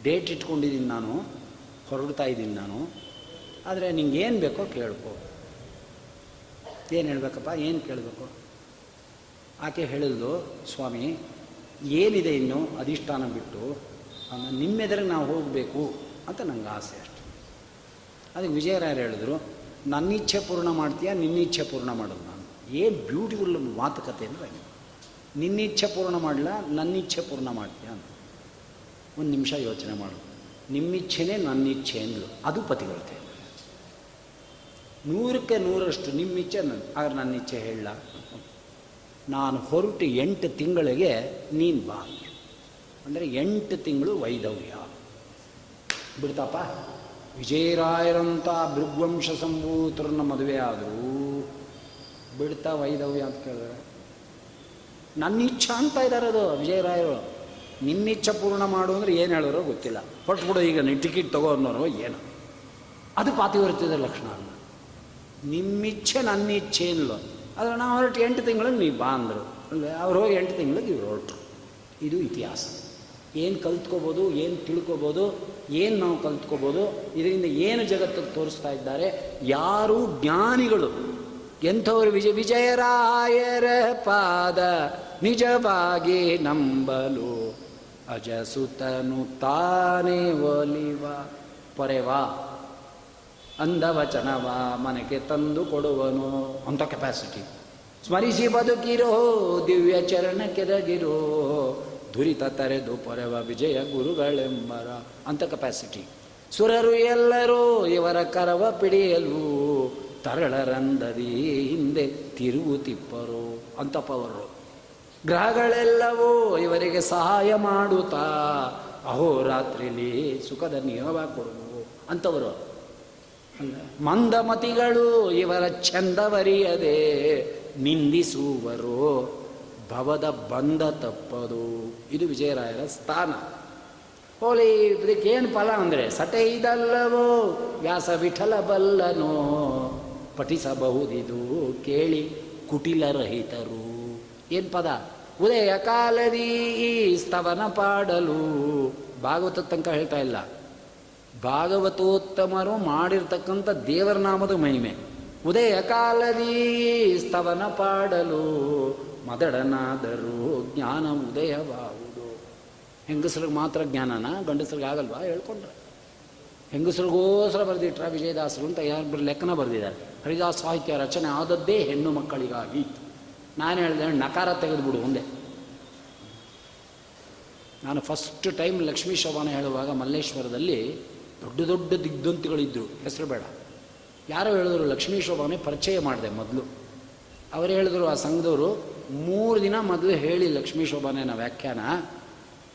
ಡೇಟ್ ಇಟ್ಕೊಂಡಿದ್ದೀನಿ ನಾನು. ಹೊರಡ್ತಾ ಇದ್ದೀನಿ ನಾನು. ಆದರೆ ನಿಂಗೇನು ಬೇಕೋ ಕೇಳ್ಕೊ. ಏನು ಹೇಳಬೇಕಪ್ಪ? ಏನು ಕೇಳಬೇಕು? ಆಕೆ ಹೇಳಿದ್ಲು, ಸ್ವಾಮಿ, ಏನಿದೆ ಇನ್ನು ಅಧಿಷ್ಠಾನ ಬಿಟ್ಟು ನಿಮ್ಮೆದರಿಗೆ ನಾವು ಹೋಗಬೇಕು ಅಂತ ನಂಗೆ ಆಸೆ ಅಷ್ಟೆ. ಅದಕ್ಕೆ ವಿಜಯರಾಯರು ಹೇಳಿದ್ರು, ನನ್ನ ಇಚ್ಛೆ ಪೂರ್ಣ ಮಾಡ್ತೀಯಾ? ನಿನ್ನ ಇಚ್ಛೆ ಪೂರ್ಣ ಮಾಡೋದು ನಾನು. ಏನು ಬ್ಯೂಟಿಫುಲ್ ಮಾತುಕತೆ ಅಂದರೆ ನಿನ್ನ ಇಚ್ಛೆ ಪೂರ್ಣ ಮಾಡಲ? ನನ್ನ ಇಚ್ಛೆ ಪೂರ್ಣ ಮಾಡ್ತೀಯಾ? ಅಂತ. ಒಂದು ನಿಮಿಷ ಯೋಚನೆ ಮಾಡು. ನಿಮ್ಮಿಚ್ಛೆನೇ ನನ್ನ ಇಚ್ಛೆ ಅಂದ್ಲು. ಅದು ಪತಿವ್ರತೆ. ನೂರಕ್ಕೆ ನೂರಷ್ಟು ನಿಮ್ಮ ಇಚ್ಛೆ ನನ್ನ ಆದ್ರೆ ನನ್ನ ಇಚ್ಛೆ ಹೇಳ. ನಾನು ಹೊರಟು ಎಂಟು ತಿಂಗಳಿಗೆ ನೀನು ಬಾ. ಅಂದರೆ ಎಂಟು ತಿಂಗಳು ವೈದವ್ಯ. ಬಿಡ್ತಪ್ಪ ವಿಜಯರಾಯರಂಥ ಭೃಗ್ವಂಶ ಸಂಭೂತರನ್ನ ಮದುವೆ ಆದರೂ ಬಿಡ್ತಾ ವೈದವ್ಯ ಅಂತ ಕೇಳಿದ್ರೆ. ನನ್ನ ಇಚ್ಛೆ ಅಂತ ಇದ್ದಾರೆ ಅದು ವಿಜಯರಾಯರು. ನಿನ್ನಿಚ್ಛೆ ಪೂರ್ಣ ಮಾಡು ಅಂದರೆ ಏನು ಹೇಳೋರೋ ಗೊತ್ತಿಲ್ಲ. ಹೊಟ್ಬಿಡು ಈಗ ನೀನು ಟಿಕೆಟ್ ತಗೋ ಅನ್ನೋರು ಏನು. ಅದು ಪಾತಿವರ್ತ್ಯದ ಲಕ್ಷಣ ನಿಮ್ಮಿಚ್ಛೆ ನನ್ನ ಇಚ್ಛೆ ಇಲ್ಲ ಆದರೆ ನಾವು ಹೊರಟು ಎಂಟು ತಿಂಗಳು ನೀವು ಬಾ ಅಂದರು. ಅಂದರೆ ಅವ್ರು ಹೋಗಿ ಎಂಟು ತಿಂಗಳಿಗೆ ಇವ್ರು ಹೊರಟರು ಇದು ಇತಿಹಾಸ. ಏನು ಕಲ್ತ್ಕೋಬೋದು, ಏನು ತಿಳ್ಕೊಬೋದು, ಏನು ನಾವು ಕಲ್ತ್ಕೋಬೋದು, ಇದರಿಂದ ಏನು ಜಗತ್ತಿಗೆ ತೋರಿಸ್ತಾ ಇದ್ದಾರೆ, ಯಾರು ಜ್ಞಾನಿಗಳು. ಎಂಥವ್ರು ವಿಜಯ ವಿಜಯರಾಯರ ಪಾದ ನಿಜವಾಗಿ ನಂಬಲು ಅಜಸುತನು ತಾನೇ ಒಲಿವ. ಪೊರೆವಾ ಅಂಧವಚನವ ಮನೆಗೆ ತಂದು ಕೊಡುವನು. ಅಂತ ಕೆಪಾಸಿಟಿ ಸ್ಮರಿಸಿ ಬದುಕಿರೋ ದಿವ್ಯ ಚರಣ ಕೆದಗಿರೋ ದುರಿತ ತರೆದು ಪೊರೆವ ವಿಜಯ ಗುರುಗಳೆಂಬರ. ಅಂತ ಕೆಪಾಸಿಟಿ ಸುರರು ಎಲ್ಲರೂ ಇವರ ಕರವ ಪಿಡಿಯಲು ತರಳರಂದದಿ ಹಿಂದೆ ತಿರುವು ತಿಪ್ಪರು ಅಂತ ಪವರು ಗ್ರಹಗಳೆಲ್ಲವೂ ಇವರಿಗೆ ಸಹಾಯ ಮಾಡುತ್ತಾ ಅಹೋರಾತ್ರಿಲಿ ಸುಖದ ನಿಯಮ ಕೊಡುವು. ಅಂಥವರು ಮಂದಮತಿಗಳು ಇವರ ಚಂದವರಿಯದೆ ನಿಂದಿಸುವರು. ಭವದ ಬಂದ ತಪ್ಪದು. ಇದು ವಿಜಯರಾಯರ ಸ್ಥಾನ. ಹೋಲಿ, ಇದಕ್ಕೇನು ಫಲ ಅಂದರೆ ಸಟೆ ಇದಲ್ಲವೋ, ವ್ಯಾಸ ವಿಠಲ ಬಲ್ಲನೋ ಪಠಿಸಬಹುದಿದು ಕೇಳಿ ಕುಟಿಲರಹಿತರು. ಏನು ಪದ? ಉದಯ ಕಾಲದಿ ಸ್ತವನ ಪಾಡಲು. ಭಾಗವತ ತನಕ ಹೇಳ್ತಾ ಇಲ್ಲ. ಭಾಗವತೋತ್ತಮರು ಮಾಡಿರ್ತಕ್ಕಂಥ ದೇವರ ನಾಮದ ಮಹಿಮೆ. ಉದಯ ಕಾಲದಿ ಸ್ತವನ ಪಾಡಲು ಮದಡನಾದರೂ ಜ್ಞಾನ ಉದಯವಾಗುವುದು ಹೆಂಗಸರಿಗೆ ಮಾತ್ರ ಜ್ಞಾನನ? ಗಂಡಸರಿಗೆ ಆಗಲ್ವಾ? ಹೇಳ್ಕೊಂಡ್ರೆ. ಹೆಂಗಸರಿಗೋಸ್ಕರ ಬರೆದಿಟ್ರ ವಿಜಯದಾಸರು ಅಂತ ಯಾರು ಲೆಕ್ಕನ ಬರೆದಿದ್ದಾರೆ. ಹರಿದಾಸ ಸಾಹಿತ್ಯ ರಚನೆ ಆದದ್ದೇ ಹೆಣ್ಣು ಮಕ್ಕಳಿಗಾಗಿ. ನಾನು ಹೇಳಿದೆ ನಕಾರ ತೆಗೆದುಬಿಡು ಮುಂದೆ. ನಾನು ಫಸ್ಟ್ ಟೈಮ್ ಲಕ್ಷ್ಮೀ ಶೋಭಾನ ಹೇಳುವಾಗ ಮಲ್ಲೇಶ್ವರದಲ್ಲಿ ದೊಡ್ಡ ದೊಡ್ಡ ದಿಗ್ಧಂತಿಗಳಿದ್ದರು ಹೆಸರು ಬೇಡ. ಯಾರೋ ಹೇಳಿದ್ರು, ಲಕ್ಷ್ಮೀ ಶೋಭಾನೆ ಪರಿಚಯ ಮಾಡಿದೆ ಮೊದಲು. ಅವರು ಹೇಳಿದ್ರು ಆ ಸಂಘದವರು, ಮೂರು ದಿನ ಮೊದಲು ಹೇಳಿ ಲಕ್ಷ್ಮೀ ಶೋಭಾನೆನ ವ್ಯಾಖ್ಯಾನ,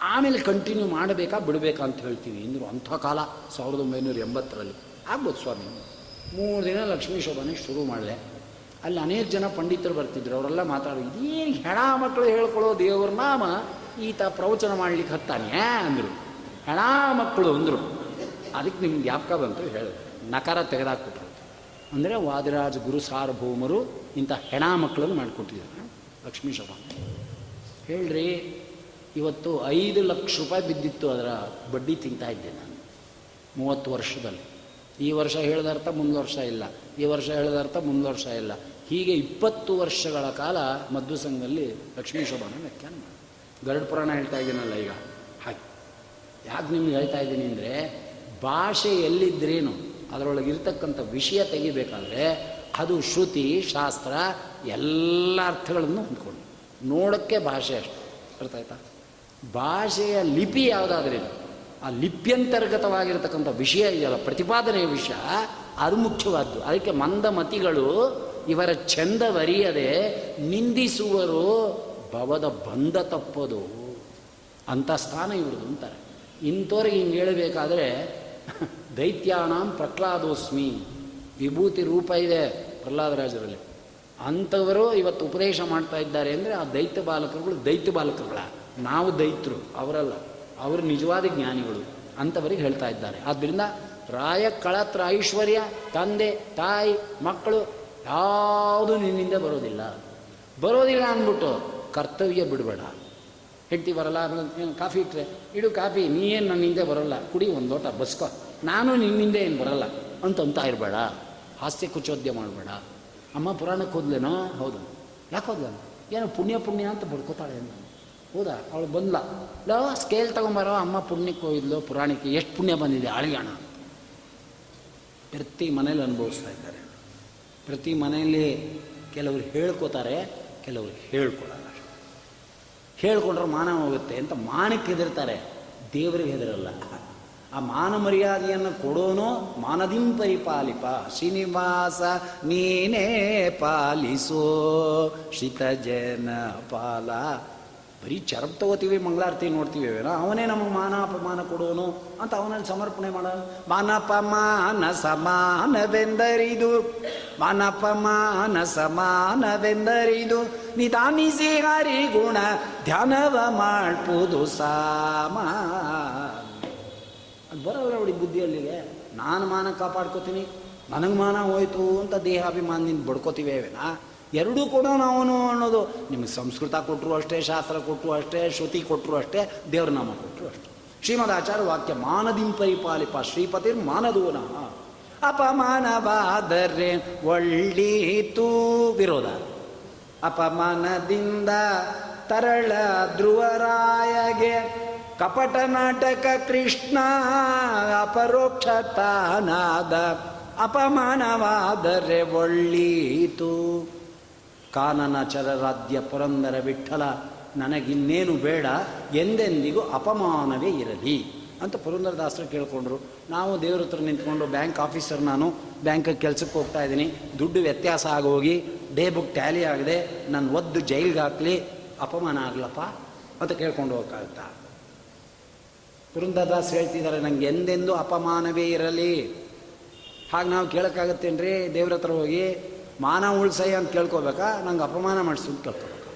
ಆಮೇಲೆ ಕಂಟಿನ್ಯೂ ಮಾಡಬೇಕಾ ಬಿಡಬೇಕಾ ಅಂತ ಹೇಳ್ತೀವಿ. ಅಂದರು ಅಂಥ ಕಾಲ, ಸಾವಿರದ ಒಂಬೈನೂರ ಎಂಬತ್ತರಲ್ಲಿ. ಆಗ್ಬೋದು ಸ್ವಾಮಿ. ಮೂರು ದಿನ ಲಕ್ಷ್ಮೀ ಶೋಭಾನೆ ಶುರು ಮಾಡಲೆ. ಅಲ್ಲಿ ಅನೇಕ ಜನ ಪಂಡಿತರು ಬರ್ತಿದ್ರು. ಅವರೆಲ್ಲ ಮಾತಾಡೋದು ಇದೇನು ಹೆಣ ಮಕ್ಕಳು ಹೇಳ್ಕೊಳ್ಳೋ ದೇವ್ರ ನಾಮ? ಈತ ಪ್ರವಚನ ಮಾಡ್ಲಿಕ್ಕೆ ಹತ್ತಾನೆ ಅಂದರು. ಹೆಣ ಮಕ್ಕಳು ಅಂದರು. ಅದಕ್ಕೆ ನಿಮ್ಗೆ ಜ್ಞಾಪಕ ಬಂತು ಹೇಳಿದೆ ನಕಾರ ತೆಗೆದಾಕ್ಬಿಟ್ರು ಅಂದರೆ ವಾದಿರಾಜ ಗುರು ಸಾರ್ವಭೌಮರು ಇಂಥ ಹೆಣ ಮಕ್ಕಳನ್ನು ಮಾಡಿಕೊಟ್ಟಿದ್ದಾರೆ. ಲಕ್ಷ್ಮೀ ಶಭ ಹೇಳ್ರಿ, ಇವತ್ತು ಐದು ಲಕ್ಷ ರೂಪಾಯಿ ಬಿದ್ದಿತ್ತು ಅದರ ಬಡ್ಡಿ ತಿಂತಾ ಇದ್ದೆ ನಾನು. ಮೂವತ್ತು ವರ್ಷದಲ್ಲಿ. ಈ ವರ್ಷ ಹೇಳಿದ ಅರ್ಥ ಮುಂದೆ ವರ್ಷ ಇಲ್ಲ. ಈ ವರ್ಷ ಹೇಳಿದ ಅರ್ಥ ಮುಂದೆ ವರ್ಷ ಇಲ್ಲ. ಹೀಗೆ ಇಪ್ಪತ್ತು ವರ್ಷಗಳ ಕಾಲ ಮದ್ದು ಸಂಘದಲ್ಲಿ ಲಕ್ಷ್ಮೀ ಶೋಭಾನ ವ್ಯಾಖ್ಯಾನ ಮಾಡಿ ಗರುಡ್ ಪುರಾಣ ಹೇಳ್ತಾ ಇದ್ದೀನಲ್ಲ ಈಗ. ಹಾಗೆ. ಯಾಕೆ ನಿಮ್ಗೆ ಹೇಳ್ತಾ ಇದ್ದೀನಿ ಅಂದರೆ ಭಾಷೆ ಎಲ್ಲಿದ್ರೇನು ಅದರೊಳಗೆ ಇರ್ತಕ್ಕಂಥ ವಿಷಯ ತೆಗಿಬೇಕಾದ್ರೆ ಅದು ಶ್ರುತಿ, ಶಾಸ್ತ್ರ, ಎಲ್ಲ ಅರ್ಥಗಳನ್ನು ಹೊಂದ್ಕೊಂಡು. ನೋಡೋಕ್ಕೆ ಭಾಷೆ ಅಷ್ಟು. ಅರ್ಥ ಆಯ್ತಾ? ಭಾಷೆಯ ಲಿಪಿ ಯಾವುದಾದ್ರೇನು ಆ ಲಿಪ್ಯಂತರ್ಗತವಾಗಿರ್ತಕ್ಕಂಥ ವಿಷಯ ಇದೆಯಲ್ಲ, ಪ್ರತಿಪಾದನೆಯ ವಿಷಯ, ಅದು ಮುಖ್ಯವಾದ್ದು. ಅದಕ್ಕೆ ಮಂದಮತಿಗಳು ಇವರ ಚಂದವರಿಯದೆ ನಿಂದಿಸುವರು, ಭವದ ಬಂಧ ತಪ್ಪದು. ಅಂಥ ಸ್ಥಾನ ಇವ್ರದ್ದು ಅಂತಾರೆ. ಇಂಥವ್ರಿಗೆ ಹಿಂಗೆ ಹೇಳಬೇಕಾದ್ರೆ ದೈತ್ಯಾನಾಂ ಪ್ರಹ್ಲಾದೋಸ್ಮಿ. ವಿಭೂತಿ ರೂಪ ಇದೆ ಪ್ರಹ್ಲಾದರಾಜರಲ್ಲಿ. ಅಂಥವರು ಇವತ್ತು ಉಪದೇಶ ಮಾಡ್ತಾ ಇದ್ದಾರೆ ಅಂದರೆ ಆ ದೈತ್ಯ ಬಾಲಕರುಗಳು ದೈತ್ಯ ಬಾಲಕರುಗಳ. ನಾವು ದೈತ್ರು, ಅವರಲ್ಲ. ಅವರು ನಿಜವಾದ ಜ್ಞಾನಿಗಳು ಅಂಥವರಿಗೆ ಹೇಳ್ತಾ ಇದ್ದಾರೆ. ಆದ್ದರಿಂದ ರಾಯ, ಕಳತ್ರ, ಐಶ್ವರ್ಯ, ತಂದೆ, ತಾಯಿ, ಮಕ್ಕಳು ಯಾವುದೂ ನಿನ್ನಿಂದ ಬರೋದಿಲ್ಲ. ಬರೋದಿಲ್ಲ ಅಂದ್ಬಿಟ್ಟು ಕರ್ತವ್ಯ ಬಿಡಬೇಡ. ಹೆಂಡ್ತಿ ಬರಲ್ಲ ಏನು ಕಾಫಿ ಇಟ್ಟರೆ, ಇಡು ಕಾಫಿ, ನೀ ಏನು ನನ್ನ ಹಿಂದೆ ಬರೋಲ್ಲ, ಕುಡಿ ಒಂದು ಲೋಟ, ಬಸ್ಕೋ. ನಾನು ನಿನ್ನಿಂದ ಏನು ಬರಲ್ಲ. ಅಂತ ಇರಬೇಡ. ಹಾಸ್ಯ ಕುಚೋದ್ಯ ಮಾಡಬೇಡ. ಅಮ್ಮ ಪುರಾಣಕ್ಕೆ ಹೋದ್ಲೇನೋ? ಹೌದು. ಯಾಕೆ ಹೋದ್ಲ ಏನು ಪುಣ್ಯ ಪುಣ್ಯ ಅಂತ ಬಡ್ಕೋತಾಳೆ ಅಂತ ಹೌದಾ? ಅವಳು ಬಂದ್ಲ. ಲೋ ಸ್ಕೇಲ್ ತಗೊಂಬರೋ, ಅಮ್ಮ ಪುಣ್ಯಕ್ಕೆ ಹೋಗಿದ್ಲು ಪುರಾಣಕ್ಕೆ ಎಷ್ಟು ಪುಣ್ಯ ಬಂದಿದೆ ಅಳಿಯೋಣ ಪ್ರತಿ ಮನೇಲಿ ಅನುಭವಿಸ್ತಾ ಇದ್ದಾರೆ. ಪ್ರತಿ ಮನೆಯಲ್ಲಿ ಕೆಲವರು ಹೇಳ್ಕೋತಾರೆ, ಕೆಲವರು ಹೇಳ್ಕೊಡಲ್ಲ. ಹೇಳ್ಕೊಂಡ್ರೆ ಮಾನ ಹೋಗುತ್ತೆ ಅಂತ ಮಾನಕ್ಕೆ ಹೆದರ್ತಾರೆ. ದೇವರಿಗೆ ಹೆದರಲ್ಲ. ಆ ಮಾನ ಮರ್ಯಾದೆಯನ್ನು ಕೊಡೋನು ಮಾನದಿಂ ಪರಿಪಾಲಿಪ. ಶ್ರೀನಿವಾಸ, ನೀನೇ ಪಾಲಿಸೋ ಶಿತಜನ ಜನ ಪಾಲ ಬರೀ ಚರಪ್ ತಗೋತೀವಿ, ಮಂಗಳಾರತಿ ನೋಡ್ತೀವಿ ಏನೋ ಅವನೇ ನಮಗೆ ಮಾನ ಅಪಮಾನ ಕೊಡೋನು ಅಂತ ಅವನಲ್ಲಿ ಸಮರ್ಪಣೆ ಮಾಡೋ. ಮಾನಪಮಾನ ಸಮಾನವೆಂದರಿದು. ಮಾನಪಮಾನ ಸಮಾನವೆಂದರಿದು. ನಿಧಾನಿಸಿ ಹರಿ ಗುಣ ಧ್ಯಾನವ ಮಾಡ್ಬೋದು ಸಾಮ. ಅದು ಬರೋಲ್ಲ ನೋಡಿ ಬುದ್ಧಿಯಲ್ಲಿಗೆ ನಾನು ಮಾನ ಕಾಪಾಡ್ಕೋತೀನಿ, ನನಗೆ ಮಾನ ಹೋಯ್ತು ಅಂತ ದೇಹಾಭಿಮಾನದಿಂದ ಬಡ್ಕೋತೀವೇನಾ ಎರಡೂ ಕೂಡ ನಾವು ಅನ್ನೋದು ನಿಮಗೆ ಸಂಸ್ಕೃತ ಕೊಟ್ಟರು ಅಷ್ಟೇ, ಶಾಸ್ತ್ರ ಕೊಟ್ಟರು ಅಷ್ಟೇ, ಶ್ರುತಿ ಕೊಟ್ಟರು ಅಷ್ಟೇ, ದೇವ್ರ ನಾಮ ಕೊಟ್ಟರು ಅಷ್ಟೇ. ಶ್ರೀಮದ್ ಆಚಾರ್ಯ ವಾಕ್ಯ ಮಾನದಿಂ ಪರಿಪಾಲಿಪ, ಶ್ರೀಪತಿರ್ ಮಾನದೂನ ಅಪಮಾನವಾದರೆ ಒಳ್ಳೀತು ವಿರೋಧ. ಅಪಮಾನದಿಂದ ತರಳ ಧ್ರುವರಾಯಗೆ ಕಪಟ ನಾಟಕ ಕೃಷ್ಣ ಅಪರೋಕ್ಷತಾನಾದ ಅಪಮಾನವಾದರೆ ಒಳ್ಳೀತು ಕಾನನ ಚರರಾಧ್ಯ ಪುರಂದರ ವಿಠಲ, ನನಗಿನ್ನೇನು ಬೇಡ, ಎಂದೆಂದಿಗೂ ಅಪಮಾನವೇ ಇರಲಿ ಅಂತ ಪುರಂದರದಾಸರು ಕೇಳ್ಕೊಂಡ್ರು. ನಾವು ದೇವ್ರ ಹತ್ರ ನಿಂತ್ಕೊಂಡು ಬ್ಯಾಂಕ್ ಆಫೀಸರ್ ನಾನು ಬ್ಯಾಂಕಿಗೆ ಕೆಲಸಕ್ಕೆ ಹೋಗ್ತಾ ಇದ್ದೀನಿ. ದುಡ್ಡು ವ್ಯತ್ಯಾಸ ಆಗೋಗಿ ಡೇ ಬುಕ್ ಟ್ಯಾಲಿ ಆಗದೆ, ನಾನು ಒದ್ದು ಜೈಲಿಗೆ ಹಾಕಲಿ, ಅಪಮಾನ ಆಗ್ಲಪ್ಪ ಅಂತ ಕೇಳ್ಕೊಂಡು ಹೋಗಕ್ಕಾಗುತ್ತಾ ಪುರಂದರದಾಸ್ ಹೇಳ್ತಿದ್ದಾರೆ, ನಂಗೆ ಎಂದೆಂದೂ ಅಪಮಾನವೇ ಇರಲಿ. ಹಾಗೆ ನಾವು ಕೇಳೋಕ್ಕಾಗತ್ತೇನ್ರಿ? ದೇವ್ರ ಹತ್ರ ಹೋಗಿ ಮಾನ ಉಳ್ಸಯ್ಯ ಅಂತ ಕೇಳ್ಕೊಬೇಕಾ? ನಂಗೆ ಅಪಮಾನ ಮಾಡಿಸು ಅಂತ ಕೇಳ್ಕೊಬೇಕಾ?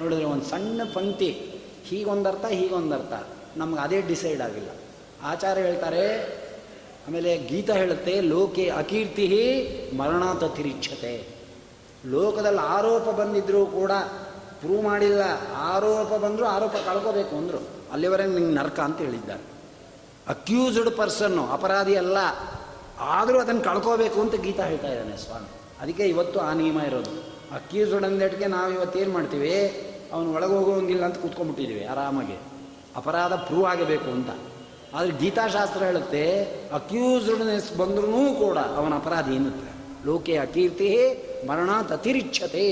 ನೋಡಿದ್ರೆ ಒಂದು ಸಣ್ಣ ಪಂಕ್ತಿ, ಹೀಗೊಂದರ್ಥ ಹೀಗೊಂದರ್ಥ. ನಮ್ಗೆ ಅದೇ ಡಿಸೈಡ್ ಆಗಿಲ್ಲ. ಆಚಾರ ಹೇಳ್ತಾರೆ, ಆಮೇಲೆ ಗೀತ ಹೇಳುತ್ತೆ, ಲೋಕೆ ಅಕೀರ್ತಿ ಮರಣಾತ ತಿರಿಚ್ಛತೆ ಲೋಕದಲ್ಲಿ ಆರೋಪ ಬಂದಿದ್ರೂ ಕೂಡ ಪ್ರೂವ್ ಮಾಡಿಲ್ಲ. ಆರೋಪ ಬಂದರೂ ಆರೋಪ ಕಳ್ಕೋಬೇಕು ಅಂದರು. ಅಲ್ಲಿವರೆಗೆ ನಿಂಗೆ ನರಕ ಅಂತ ಹೇಳಿದ್ದಾರೆ. ಅಕ್ಯೂಸ್ಡ್ ಪರ್ಸನ್ನು ಅಪರಾಧಿ ಅಲ್ಲ. ಆದರೂ ಅದನ್ನು ಕಳ್ಕೋಬೇಕು ಅಂತ ಗೀತಾ ಹೇಳ್ತಾ ಇದ್ದಾನೆ ಸ್ವಾಮಿ. ಅದಕ್ಕೆ ಇವತ್ತು ಆ ನಿಯಮ ಇರೋದು. ಅಕ್ಯೂಸ್ಡ್ ಅಂದೇಟ್ಗೆ ನಾವು ಇವತ್ತು ಏನು ಮಾಡ್ತೀವಿ? ಅವನು ಒಳಗೆ ಹೋಗೋಂಗಿಲ್ಲ ಅಂತ ಕೂತ್ಕೊಂಡ್ಬಿಟ್ಟಿದ್ದೀವಿ ಆರಾಮಾಗಿ. ಅಪರಾಧ ಪ್ರೂವ್ ಆಗಬೇಕು ಅಂತ. ಆದರೆ ಗೀತಾಶಾಸ್ತ್ರ ಹೇಳುತ್ತೆ ಅಕ್ಯೂಸ್ಡ್ನೆಸ್ ಬಂದ್ರೂ ಕೂಡ ಅವನ ಅಪರಾಧ ಏನುತ್ತೆ ಲೋಕೆ ಅಕೀರ್ತಿ ಮರಣ ತತಿರಿಚ್ಛತೆ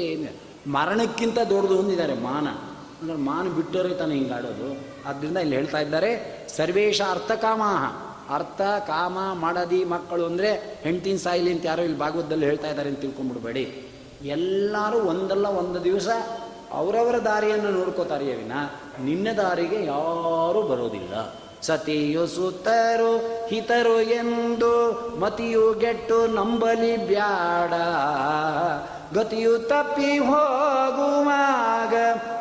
ಮರಣಕ್ಕಿಂತ ದೊಡ್ಡದು ಹೊಂದಿದ್ದಾರೆ ಮಾನ. ಅಂದರೆ ಮಾನ ಬಿಟ್ಟರೆ ತಾನೆ ಹಿಂಗಾಡೋದು. ಆದ್ದರಿಂದ ಇಲ್ಲಿ ಹೇಳ್ತಾ ಇದ್ದಾರೆ ಸರ್ವೇಶ ಅರ್ಥಕಾಮಾಹ ಅರ್ಥ, ಕಾಮ, ಮಾಡದಿ ಮಕ್ಕಳು ಅಂದರೆ ಹೆಂಡ್ತಿನ ಸಾಯಿಲಿ ಅಂತ ಯಾರೋ ಇಲ್ಲಿ ಭಾಗವತದಲ್ಲಿ ಹೇಳ್ತಾ ಇದ್ದಾರೆ ಅಂತ ತಿಳ್ಕೊಂಬಿಡ್ಬೇಡಿ ಎಲ್ಲರೂ ಒಂದಲ್ಲ ಒಂದು ದಿವಸ ಅವರವರ ದಾರಿಯನ್ನು ನೋಡ್ಕೋತಾರೆ ವಿನ ನಿನ್ನ ದಾರಿಗೆ ಯಾರೂ ಬರೋದಿಲ್ಲ. ಸತಿಯು ಸುತ್ತರು ಹಿತರು ಎಂದು ಮತಿಯು ಗೆಟ್ಟು ನಂಬಲಿ ಬ್ಯಾಡ. ಗತಿಯು ತಪ್ಪಿ ಹೋಗುವಾಗ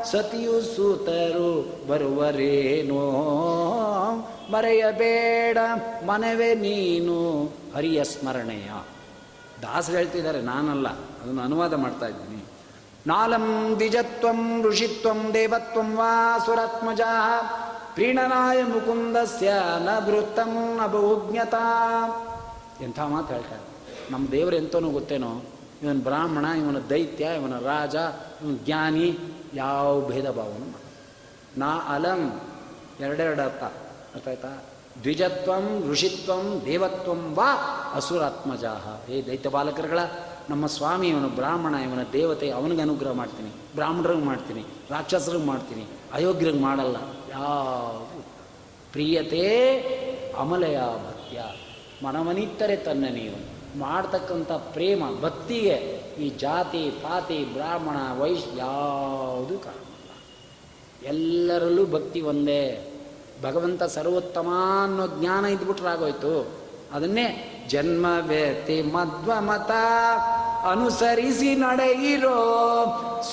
ಸತಿಯು ಸೂತರು ಬರುವರೇನೋ? ಮರೆಯಬೇಡ, ಮನವೇ ನೀನು, ಹರಿಯ ಸ್ಮರಣೆಯ. ದಾಸರು ಹೇಳ್ತಿದ್ದಾರೆ, ನಾನಲ್ಲ, ಅದನ್ನು ಅನುವಾದ ಮಾಡ್ತಾ ಇದ್ದೀನಿ. ನಾಲಂ ದ್ವಿಜತ್ವಂ ಋಷಿತ್ವಂ ದೇವತ್ವಂ ವಾ ಸುರಾತ್ಮಜ ಪ್ರೀಣನಾಯ ಮುಕುಂದಸ್ಯ ನ ವೃತ್ತಂ ನ ಎಂಥ ಮಾತು ಹೇಳ್ತಾರೆ ನಮ್ಮ ದೇವರು ಎಂತನೂ ಗೊತ್ತೇನೋ? ಇವನು ಬ್ರಾಹ್ಮಣ, ಇವನ ದೈತ್ಯ, ಇವನ ರಾಜ, ಇವನು ಜ್ಞಾನಿ, ಯಾವ ಭೇದ ಭಾವನು ನಾ ಅಲಂ, ಎರಡೆರಡು ಅರ್ಥ. ಅರ್ಥ ಆಯ್ತಾ? ದ್ವಿಜತ್ವಂ, ಋಷಿತ್ವಂ, ದೇವತ್ವಂ ವಾ ಅಸುರಾತ್ಮಜಾಹ. ಹೇ ದೈತ್ಯ ಬಾಲಕರುಗಳ, ನಮ್ಮ ಸ್ವಾಮಿ, ಇವನು ಬ್ರಾಹ್ಮಣ, ಇವನ ದೇವತೆ, ಅವನಿಗೆ ಅನುಗ್ರಹ ಮಾಡ್ತೀನಿ. ಬ್ರಾಹ್ಮಣರಿಗೆ ಮಾಡ್ತೀನಿ. ರಾಕ್ಷಸರಿಗೆ ಮಾಡ್ತೀನಿ. ಅಯೋಗ್ಯರಿಗೆ ಮಾಡಲ್ಲ. ಯಾವ ಪ್ರಿಯತೆ ಅಮಲಯ ಭಕ್ತ್ಯ. ಮನವನಿತ್ತರೆ ತನ್ನ ನೀವು. ಮಾಡ್ತಕ್ಕಂಥ ಪ್ರೇಮ, ಭಕ್ತಿಗೆ ಈ ಜಾತಿ, ಪಾತಿ, ಬ್ರಾಹ್ಮಣ ವೈಶ್ ಯಾವುದು ಕಾರಣವಲ್ಲ ಎಲ್ಲರಲ್ಲೂ ಭಕ್ತಿ ಒಂದೇ. ಭಗವಂತ ಸರ್ವೋತ್ತಮ ಅನ್ನೋ ಜ್ಞಾನ ಇದ್ಬಿಟ್ರೆ ಆಗೋಯ್ತು. ಅದನ್ನೇ ಜನ್ಮ ವ್ಯತಿ ಮಧ್ವ ಮತ ಅನುಸರಿಸಿ ನಡೆಯಿರೋ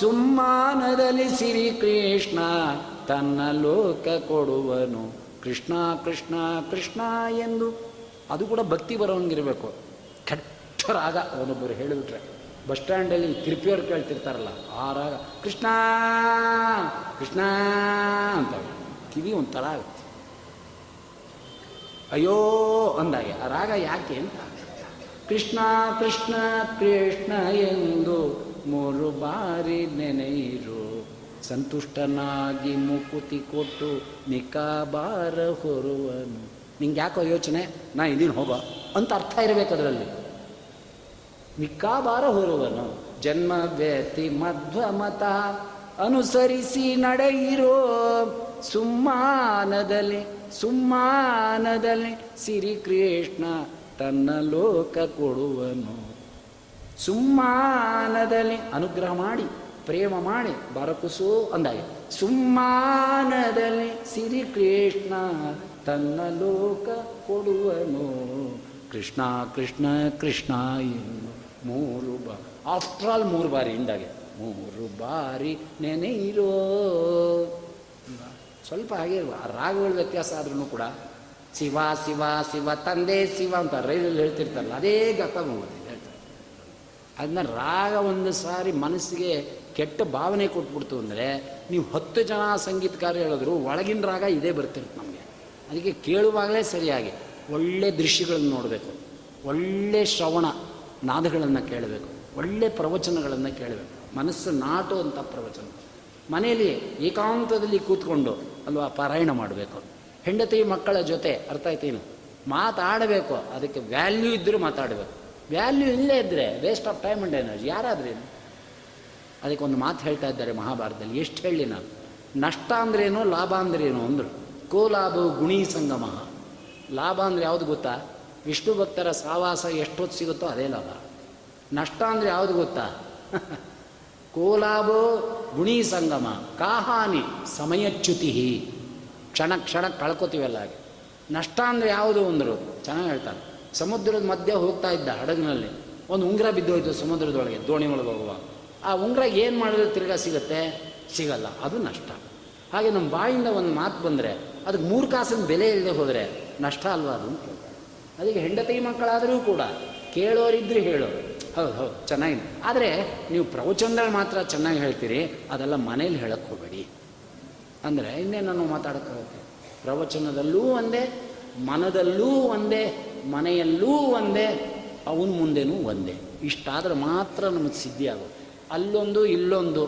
ಸುಮ್ಮಾನದಲ್ಲಿ ಸಿರಿ ಕೃಷ್ಣ ತನ್ನ ಲೋಕ ಕೊಡುವನು. ಕೃಷ್ಣ ಕೃಷ್ಣ ಕೃಷ್ಣ ಎಂದು. ಅದು ಕೂಡ ಭಕ್ತಿ ಬರೋಂಗಿರಬೇಕು. ಕೆಟ್ಟ ರಾಗ ಅವನೊಬ್ಬರು ಹೇಳಿಬಿಟ್ರೆ, ಬಸ್ ಸ್ಟ್ಯಾಂಡಲ್ಲಿ ತಿರುಪಿಯವ್ರು ಕೇಳ್ತಿರ್ತಾರಲ್ಲ, ಆ ರಾಗ ಕೃಷ್ಣ ಕೃಷ್ಣ ಅಂತ ಕಿವಿ ಒಂಥರ ಆಗುತ್ತೆ. ಅಯ್ಯೋ ಅಂದಾಗೆ, ಆ ರಾಗ ಯಾಕೆ ಅಂತ. ಕೃಷ್ಣ ಕೃಷ್ಣ ಕೃಷ್ಣ ಎಂದು ಮೂರು ಬಾರಿ ನೆನೆಯಿರು. ಸಂತುಷ್ಟನಾಗಿ ಮುಕುತಿ ಕೊಟ್ಟು ನಿಕಾಬಾರ ಹೊರುವನು. ನಿಂಗೆ ಯಾಕೋ ಯೋಚನೆ? ನಾ ಇದೀನಿ ಹೋಗೋ? ಅಂತ ಅರ್ಥ ಇರಬೇಕು ಅದರಲ್ಲಿ. ನಿಕ್ಕಾಬಾರ ಹೊರುವನು. ಜನ್ಮ ವ್ಯತಿ ಮಧ್ವ ಮತ ಅನುಸರಿಸಿ ನಡೆಯಿರೋ ಸುಮ್ಮಾನದಲ್ಲಿ ಸುಮ್ಮಾನದಲ್ಲಿ ಸಿರಿ ಕೃಷ್ಣ ತನ್ನ ಲೋಕ ಕೊಡುವನು. ಸುಮ್ಮಾನದಲ್ಲಿ ಅನುಗ್ರಹ ಮಾಡಿ, ಪ್ರೇಮ ಮಾಡಿ, ಬರಕುಸು ಅಂದಾಗೆ. ಸುಮ್ಮಾನದಲ್ಲಿ ಸಿರಿ ಕೃಷ್ಣ ತನ್ನ ಲೋಕ ಕೊಡುವನು. ಕೃಷ್ಣ ಕೃಷ್ಣ ಕೃಷ್ಣ ಮೂರು ಬಾ ಆಫ್ಟರ್ ಆಲ್ ಮೂರು ಬಾರಿ ಹಿಂದಾಗೆ. ಮೂರು ಬಾರಿ ನೆನೆಯಿರೋ ಸ್ವಲ್ಪ ಹಾಗೆ ರಾಗಗಳ ವ್ಯತ್ಯಾಸ ಆದ್ರೂ ಕೂಡ ಶಿವ ಶಿವ ಶಿವ, ತಂದೆ ಶಿವ ಅಂತ ರೈಲಲ್ಲಿ ಹೇಳ್ತಿರ್ತಾರಲ್ಲ, ಅದೇ ಗತ ಹೇಳ್ತಾರೆ. ಅದನ್ನ ರಾಗ ಒಂದು ಸಾರಿ ಮನಸ್ಸಿಗೆ ಕೆಟ್ಟ ಭಾವನೆ ಕೊಟ್ಬಿಡ್ತು ಅಂದರೆ ನೀವು ಹತ್ತು ಜನ ಸಂಗೀತಕಾರ ಹೇಳಿದ್ರು ಒಳಗಿನ ರಾಗ ಇದೇ ಬರ್ತಿರುತ್ತೆ ನಮಗೆ. ಅದಕ್ಕೆ ಕೇಳುವಾಗಲೇ ಸರಿಯಾಗಿ. ಒಳ್ಳೆ ದೃಶ್ಯಗಳನ್ನು ನೋಡಬೇಕು. ಒಳ್ಳೆ ಶ್ರವಣ ನಾದಗಳನ್ನು ಕೇಳಬೇಕು. ಒಳ್ಳೆ ಪ್ರವಚನಗಳನ್ನು ಕೇಳಬೇಕು. ಮನಸ್ಸು ನಾಟುವಂಥ ಪ್ರವಚನ. ಮನೆಯಲ್ಲಿ ಏಕಾಂತದಲ್ಲಿ ಕೂತ್ಕೊಂಡು ಅಲ್ವಾ ಪಾರಾಯಣ ಮಾಡಬೇಕು. ಹೆಂಡತಿ ಮಕ್ಕಳ ಜೊತೆ ಅರ್ಥ ಆಯ್ತೇನು ಮಾತಾಡಬೇಕು. ಅದಕ್ಕೆ ವ್ಯಾಲ್ಯೂ ಇದ್ದರೂ ಮಾತಾಡಬೇಕು. ವ್ಯಾಲ್ಯೂ ಇಲ್ಲೇ ಇದ್ದರೆ waste of time and energy ಯಾರಾದ್ರೇನು ಅದಕ್ಕೆ ಒಂದು ಮಾತು ಹೇಳ್ತಾ ಇದ್ದಾರೆ ಮಹಾಭಾರತದಲ್ಲಿ. ಎಷ್ಟು ಹೇಳಿ ನಾನು? ನಷ್ಟ ಅಂದ್ರೇನು, ಲಾಭ ಅಂದ್ರೇನು ಅಂದರು. ಕೋಲಾಭವು ಗುಣಿ ಸಂಗಮ. ಲಾಭ ಅಂದರೆ ಯಾವುದು ಗೊತ್ತಾ? ವಿಷ್ಣು ಭಕ್ತರ ಸಾವಾಸ ಎಷ್ಟೊತ್ತು ಸಿಗುತ್ತೋ ಅದೇ ಲಾಭ. ನಷ್ಟ ಅಂದರೆ ಯಾವುದು ಗೊತ್ತಾ? ಕೋಲಾಭೋ ಗುಣಿ ಸಂಗಮ, ಕಾಹಾನಿ ಸಮಯಚ್ಯುತಿ ಕ್ಷಣ ಕ್ಷಣ ಕಳ್ಕೊತೀವಲ್ಲ ಹಾಗೆ. ನಷ್ಟ ಅಂದರೆ ಯಾವುದು ಅಂದರು? ಚೆನ್ನಾಗಿ ಹೇಳ್ತಾರೆ. ಸಮುದ್ರದ ಮಧ್ಯೆ ಹೋಗ್ತಾ ಇದ್ದ ಹಡಗಿನಲ್ಲಿ. ಒಂದು ಉಂಗುರ ಬಿದ್ದೋಯ್ತು ಸಮುದ್ರದೊಳಗೆ, ದೋಣಿ ಒಳಗೆ ಹೋಗುವ. ಆ ಉಂಗುರ ಏನು ಮಾಡಿದ್ರೆ ತಿರ್ಗಾ ಸಿಗುತ್ತೆ? ಸಿಗಲ್ಲ. ಅದು ನಷ್ಟ. ಹಾಗೆ ನಮ್ಮ ಬಾಯಿಂದ ಒಂದು ಮಾತು ಬಂದರೆ, ಅದಕ್ಕೆ ಮೂರು ಕಾಸಿನ ಬೆಲೆ ಇಲ್ಲದೆ ಹೋದರೆ ನಷ್ಟ ಅಲ್ವಾ ಅದು. ಅದಕ್ಕೆ ಹೆಂಡತಿ ಮಕ್ಕಳಾದರೂ ಕೂಡ ಕೇಳೋರಿದ್ರೆ ಹೇಳೋರು ಹೌದು ಹೌದು, ಚೆನ್ನಾಗಿದೆ. ಆದರೆ ನೀವು ಪ್ರವಚನದಲ್ಲಿ ಮಾತ್ರ ಚೆನ್ನಾಗಿ ಹೇಳ್ತೀರಿ, ಅದೆಲ್ಲ ಮನೇಲಿ ಹೇಳಕ್ಕೆ ಹೋಗಬೇಡಿ. ಅಂದರೆ ಇನ್ನೇನು ಮಾತಾಡೋಕ್ಕಾಗುತ್ತೆ ಪ್ರವಚನದಲ್ಲೂ ಒಂದೇ, ಮನದಲ್ಲೂ ಒಂದೇ, ಮನೆಯಲ್ಲೂ ಒಂದೇ, ಅವನ ಮುಂದೆನೂ ಒಂದೇ. ಇಷ್ಟಾದ್ರೆ ಮಾತ್ರ ನಮಗೆ ಸಿದ್ಧಿ ಆಗುತ್ತೆ. ಅಲ್ಲೊಂದು, ಇಲ್ಲೊಂದು.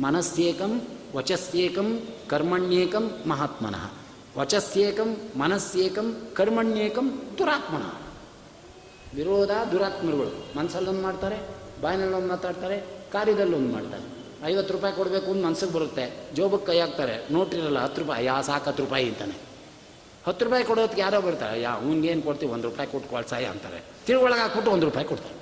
ಮನಸ್ಸೇಕಂ, ವಚಸ್ಸೇಕಂ, ಕರ್ಮಣ್ಯೇಕಂ, ಮಹಾತ್ಮನಃ. ವಚಸ್ಸೇಕಂ ಮನಸ್ಸೇಕಂ ಕರ್ಮಣ್ಯೇಕಂ, ದುರಾತ್ಮನ. ವಿರೋಧ, ದುರಾತ್ಮರುಗಳು. ಮನಸ್ಸಲ್ಲೊಂದು ಮಾಡ್ತಾರೆ ಬಾಯಿನಲ್ಲಿ ಒಂದು ಮಾತಾಡ್ತಾರೆ ಕಾರ್ಯದಲ್ಲಿ ಒಂದು ಮಾಡ್ತಾರೆ. ಐವತ್ತು ರೂಪಾಯಿ ಕೊಡಬೇಕು ಅಂತ ಮನ್ಸಿಗೆ ಬರುತ್ತೆ. ಜೋಬಕ್ಕೆ ಕೈ ಹಾಕ್ತಾರೆ ನೋಟಿರಲ್ಲ ಹತ್ತು ರೂಪಾಯಿ, ಯಾ ಸಾಕು ಹತ್ತು ರೂಪಾಯಿ ಅಂತಾನೆ. ಹತ್ತು ರೂಪಾಯಿ ಕೊಡೋದಕ್ಕೆ ಯಾರೋ ಬರ್ತಾರೆ, ಯಾ ಅವ್ನಿಗೇನು ಕೊಡ್ತೀವಿ, ಒಂದು ರೂಪಾಯಿ ಕೊಟ್ಟು ಕೊಳ್ಸಾಯ ಅಂತಾರೆ. ತಿಳುವಳಗೆ ಹಾಕ್ಬಿಟ್ಟು ಒಂದು ರೂಪಾಯಿ ಕೊಡ್ತಾರೆ.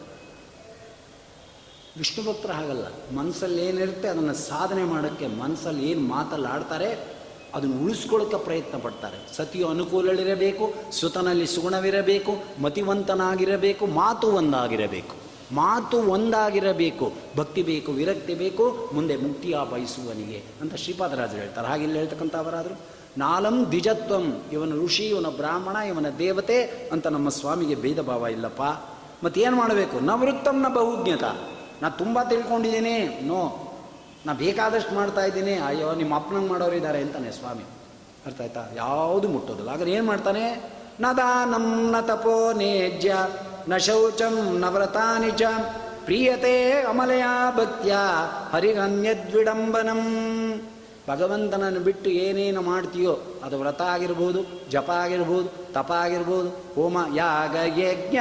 ವಿಷ್ಣು ಭಕ್ತರು ಹಾಗಲ್ಲ. ಮನಸ್ಸಲ್ಲಿ ಏನಿರುತ್ತೆ ಅದನ್ನು ಸಾಧನೆ ಮಾಡೋಕ್ಕೆ ಮನಸ್ಸಲ್ಲಿ ಏನು ಮಾತಲ್ಲಿ ಆಡ್ತಾರೆ ಅದನ್ನು ಉಳಿಸ್ಕೊಳ್ಳೋಕ್ಕೆ ಪ್ರಯತ್ನ ಪಡ್ತಾರೆ. ಸತಿಯು ಅನುಕೂಲಗಳಿರಬೇಕು ಸುತನಲ್ಲಿ ಸುಗುಣವಿರಬೇಕು, ಮತಿವಂತನಾಗಿರಬೇಕು ಮಾತು ಒಂದಾಗಿರಬೇಕು ಮಾತು ಒಂದಾಗಿರಬೇಕು ಭಕ್ತಿ ಬೇಕು, ವಿರಕ್ತಿ ಬೇಕು, ಮುಂದೆ ಮುಕ್ತಿಯ ಬಯಸುವನಿಗೆ ಅಂತ ಶ್ರೀಪಾದರಾಜರು ಹೇಳ್ತಾರೆ. ಹಾಗೆ ಇಲ್ಲಿ ಹೇಳ್ತಕ್ಕಂಥ ಅವರಾದರು, ನಾಲಂ ದ್ವಿಜತ್ವಂ, ಇವನ ಋಷಿ, ಇವನ ಬ್ರಾಹ್ಮಣ, ಇವನ ದೇವತೆ ಅಂತ ನಮ್ಮ ಸ್ವಾಮಿಗೆ ಭೇದ ಭಾವ ಇಲ್ಲಪ್ಪ. ಮತ್ತೇನು ಮಾಡಬೇಕು? ನವೃತ್ತಂನ ಬಹುಜ್ಞತ. ನಾ ತುಂಬ ತಿಳ್ಕೊಂಡಿದ್ದೀನಿ. ನೋ ನಾ ಬೇಕಾದಷ್ಟು ಮಾಡ್ತಾ ಇದ್ದೀನಿ. ಅಯ್ಯೋ, ನಿಮ್ಮ ಅಪ್ಪನಂಗೆ ಮಾಡೋರು ಇದ್ದಾರೆ ಅಂತಾನೆ ಸ್ವಾಮಿ. ಅರ್ಥ ಆಯ್ತಾ? ಯಾವುದು ಮುಟ್ಟೋದಿಲ್ಲ. ಹಾಗಾದ್ರೆ ಏನು ಮಾಡ್ತಾನೆ? ನ ದಾನಂ ನ ತಪೋ ನೇಜ್ಯ, ನ ಶೌಚಂ ನ ವ್ರತಾನಿಜ ಪ್ರಿಯತೆ ಅಮಲಯ ಭಕ್ತ್ಯ ಹರಿಗನ್ಯದ್ವಿಡಂಬನಂ. ಭಗವಂತನನ್ನು ಬಿಟ್ಟು ಏನೇನು ಮಾಡ್ತೀಯೋ, ಅದು ವ್ರತ ಆಗಿರ್ಬೋದು, ಜಪ ಆಗಿರ್ಬೋದು, ತಪ ಆಗಿರ್ಬೋದು, ಹೋಮ, ಯಾಗ, ಯಜ್ಞ.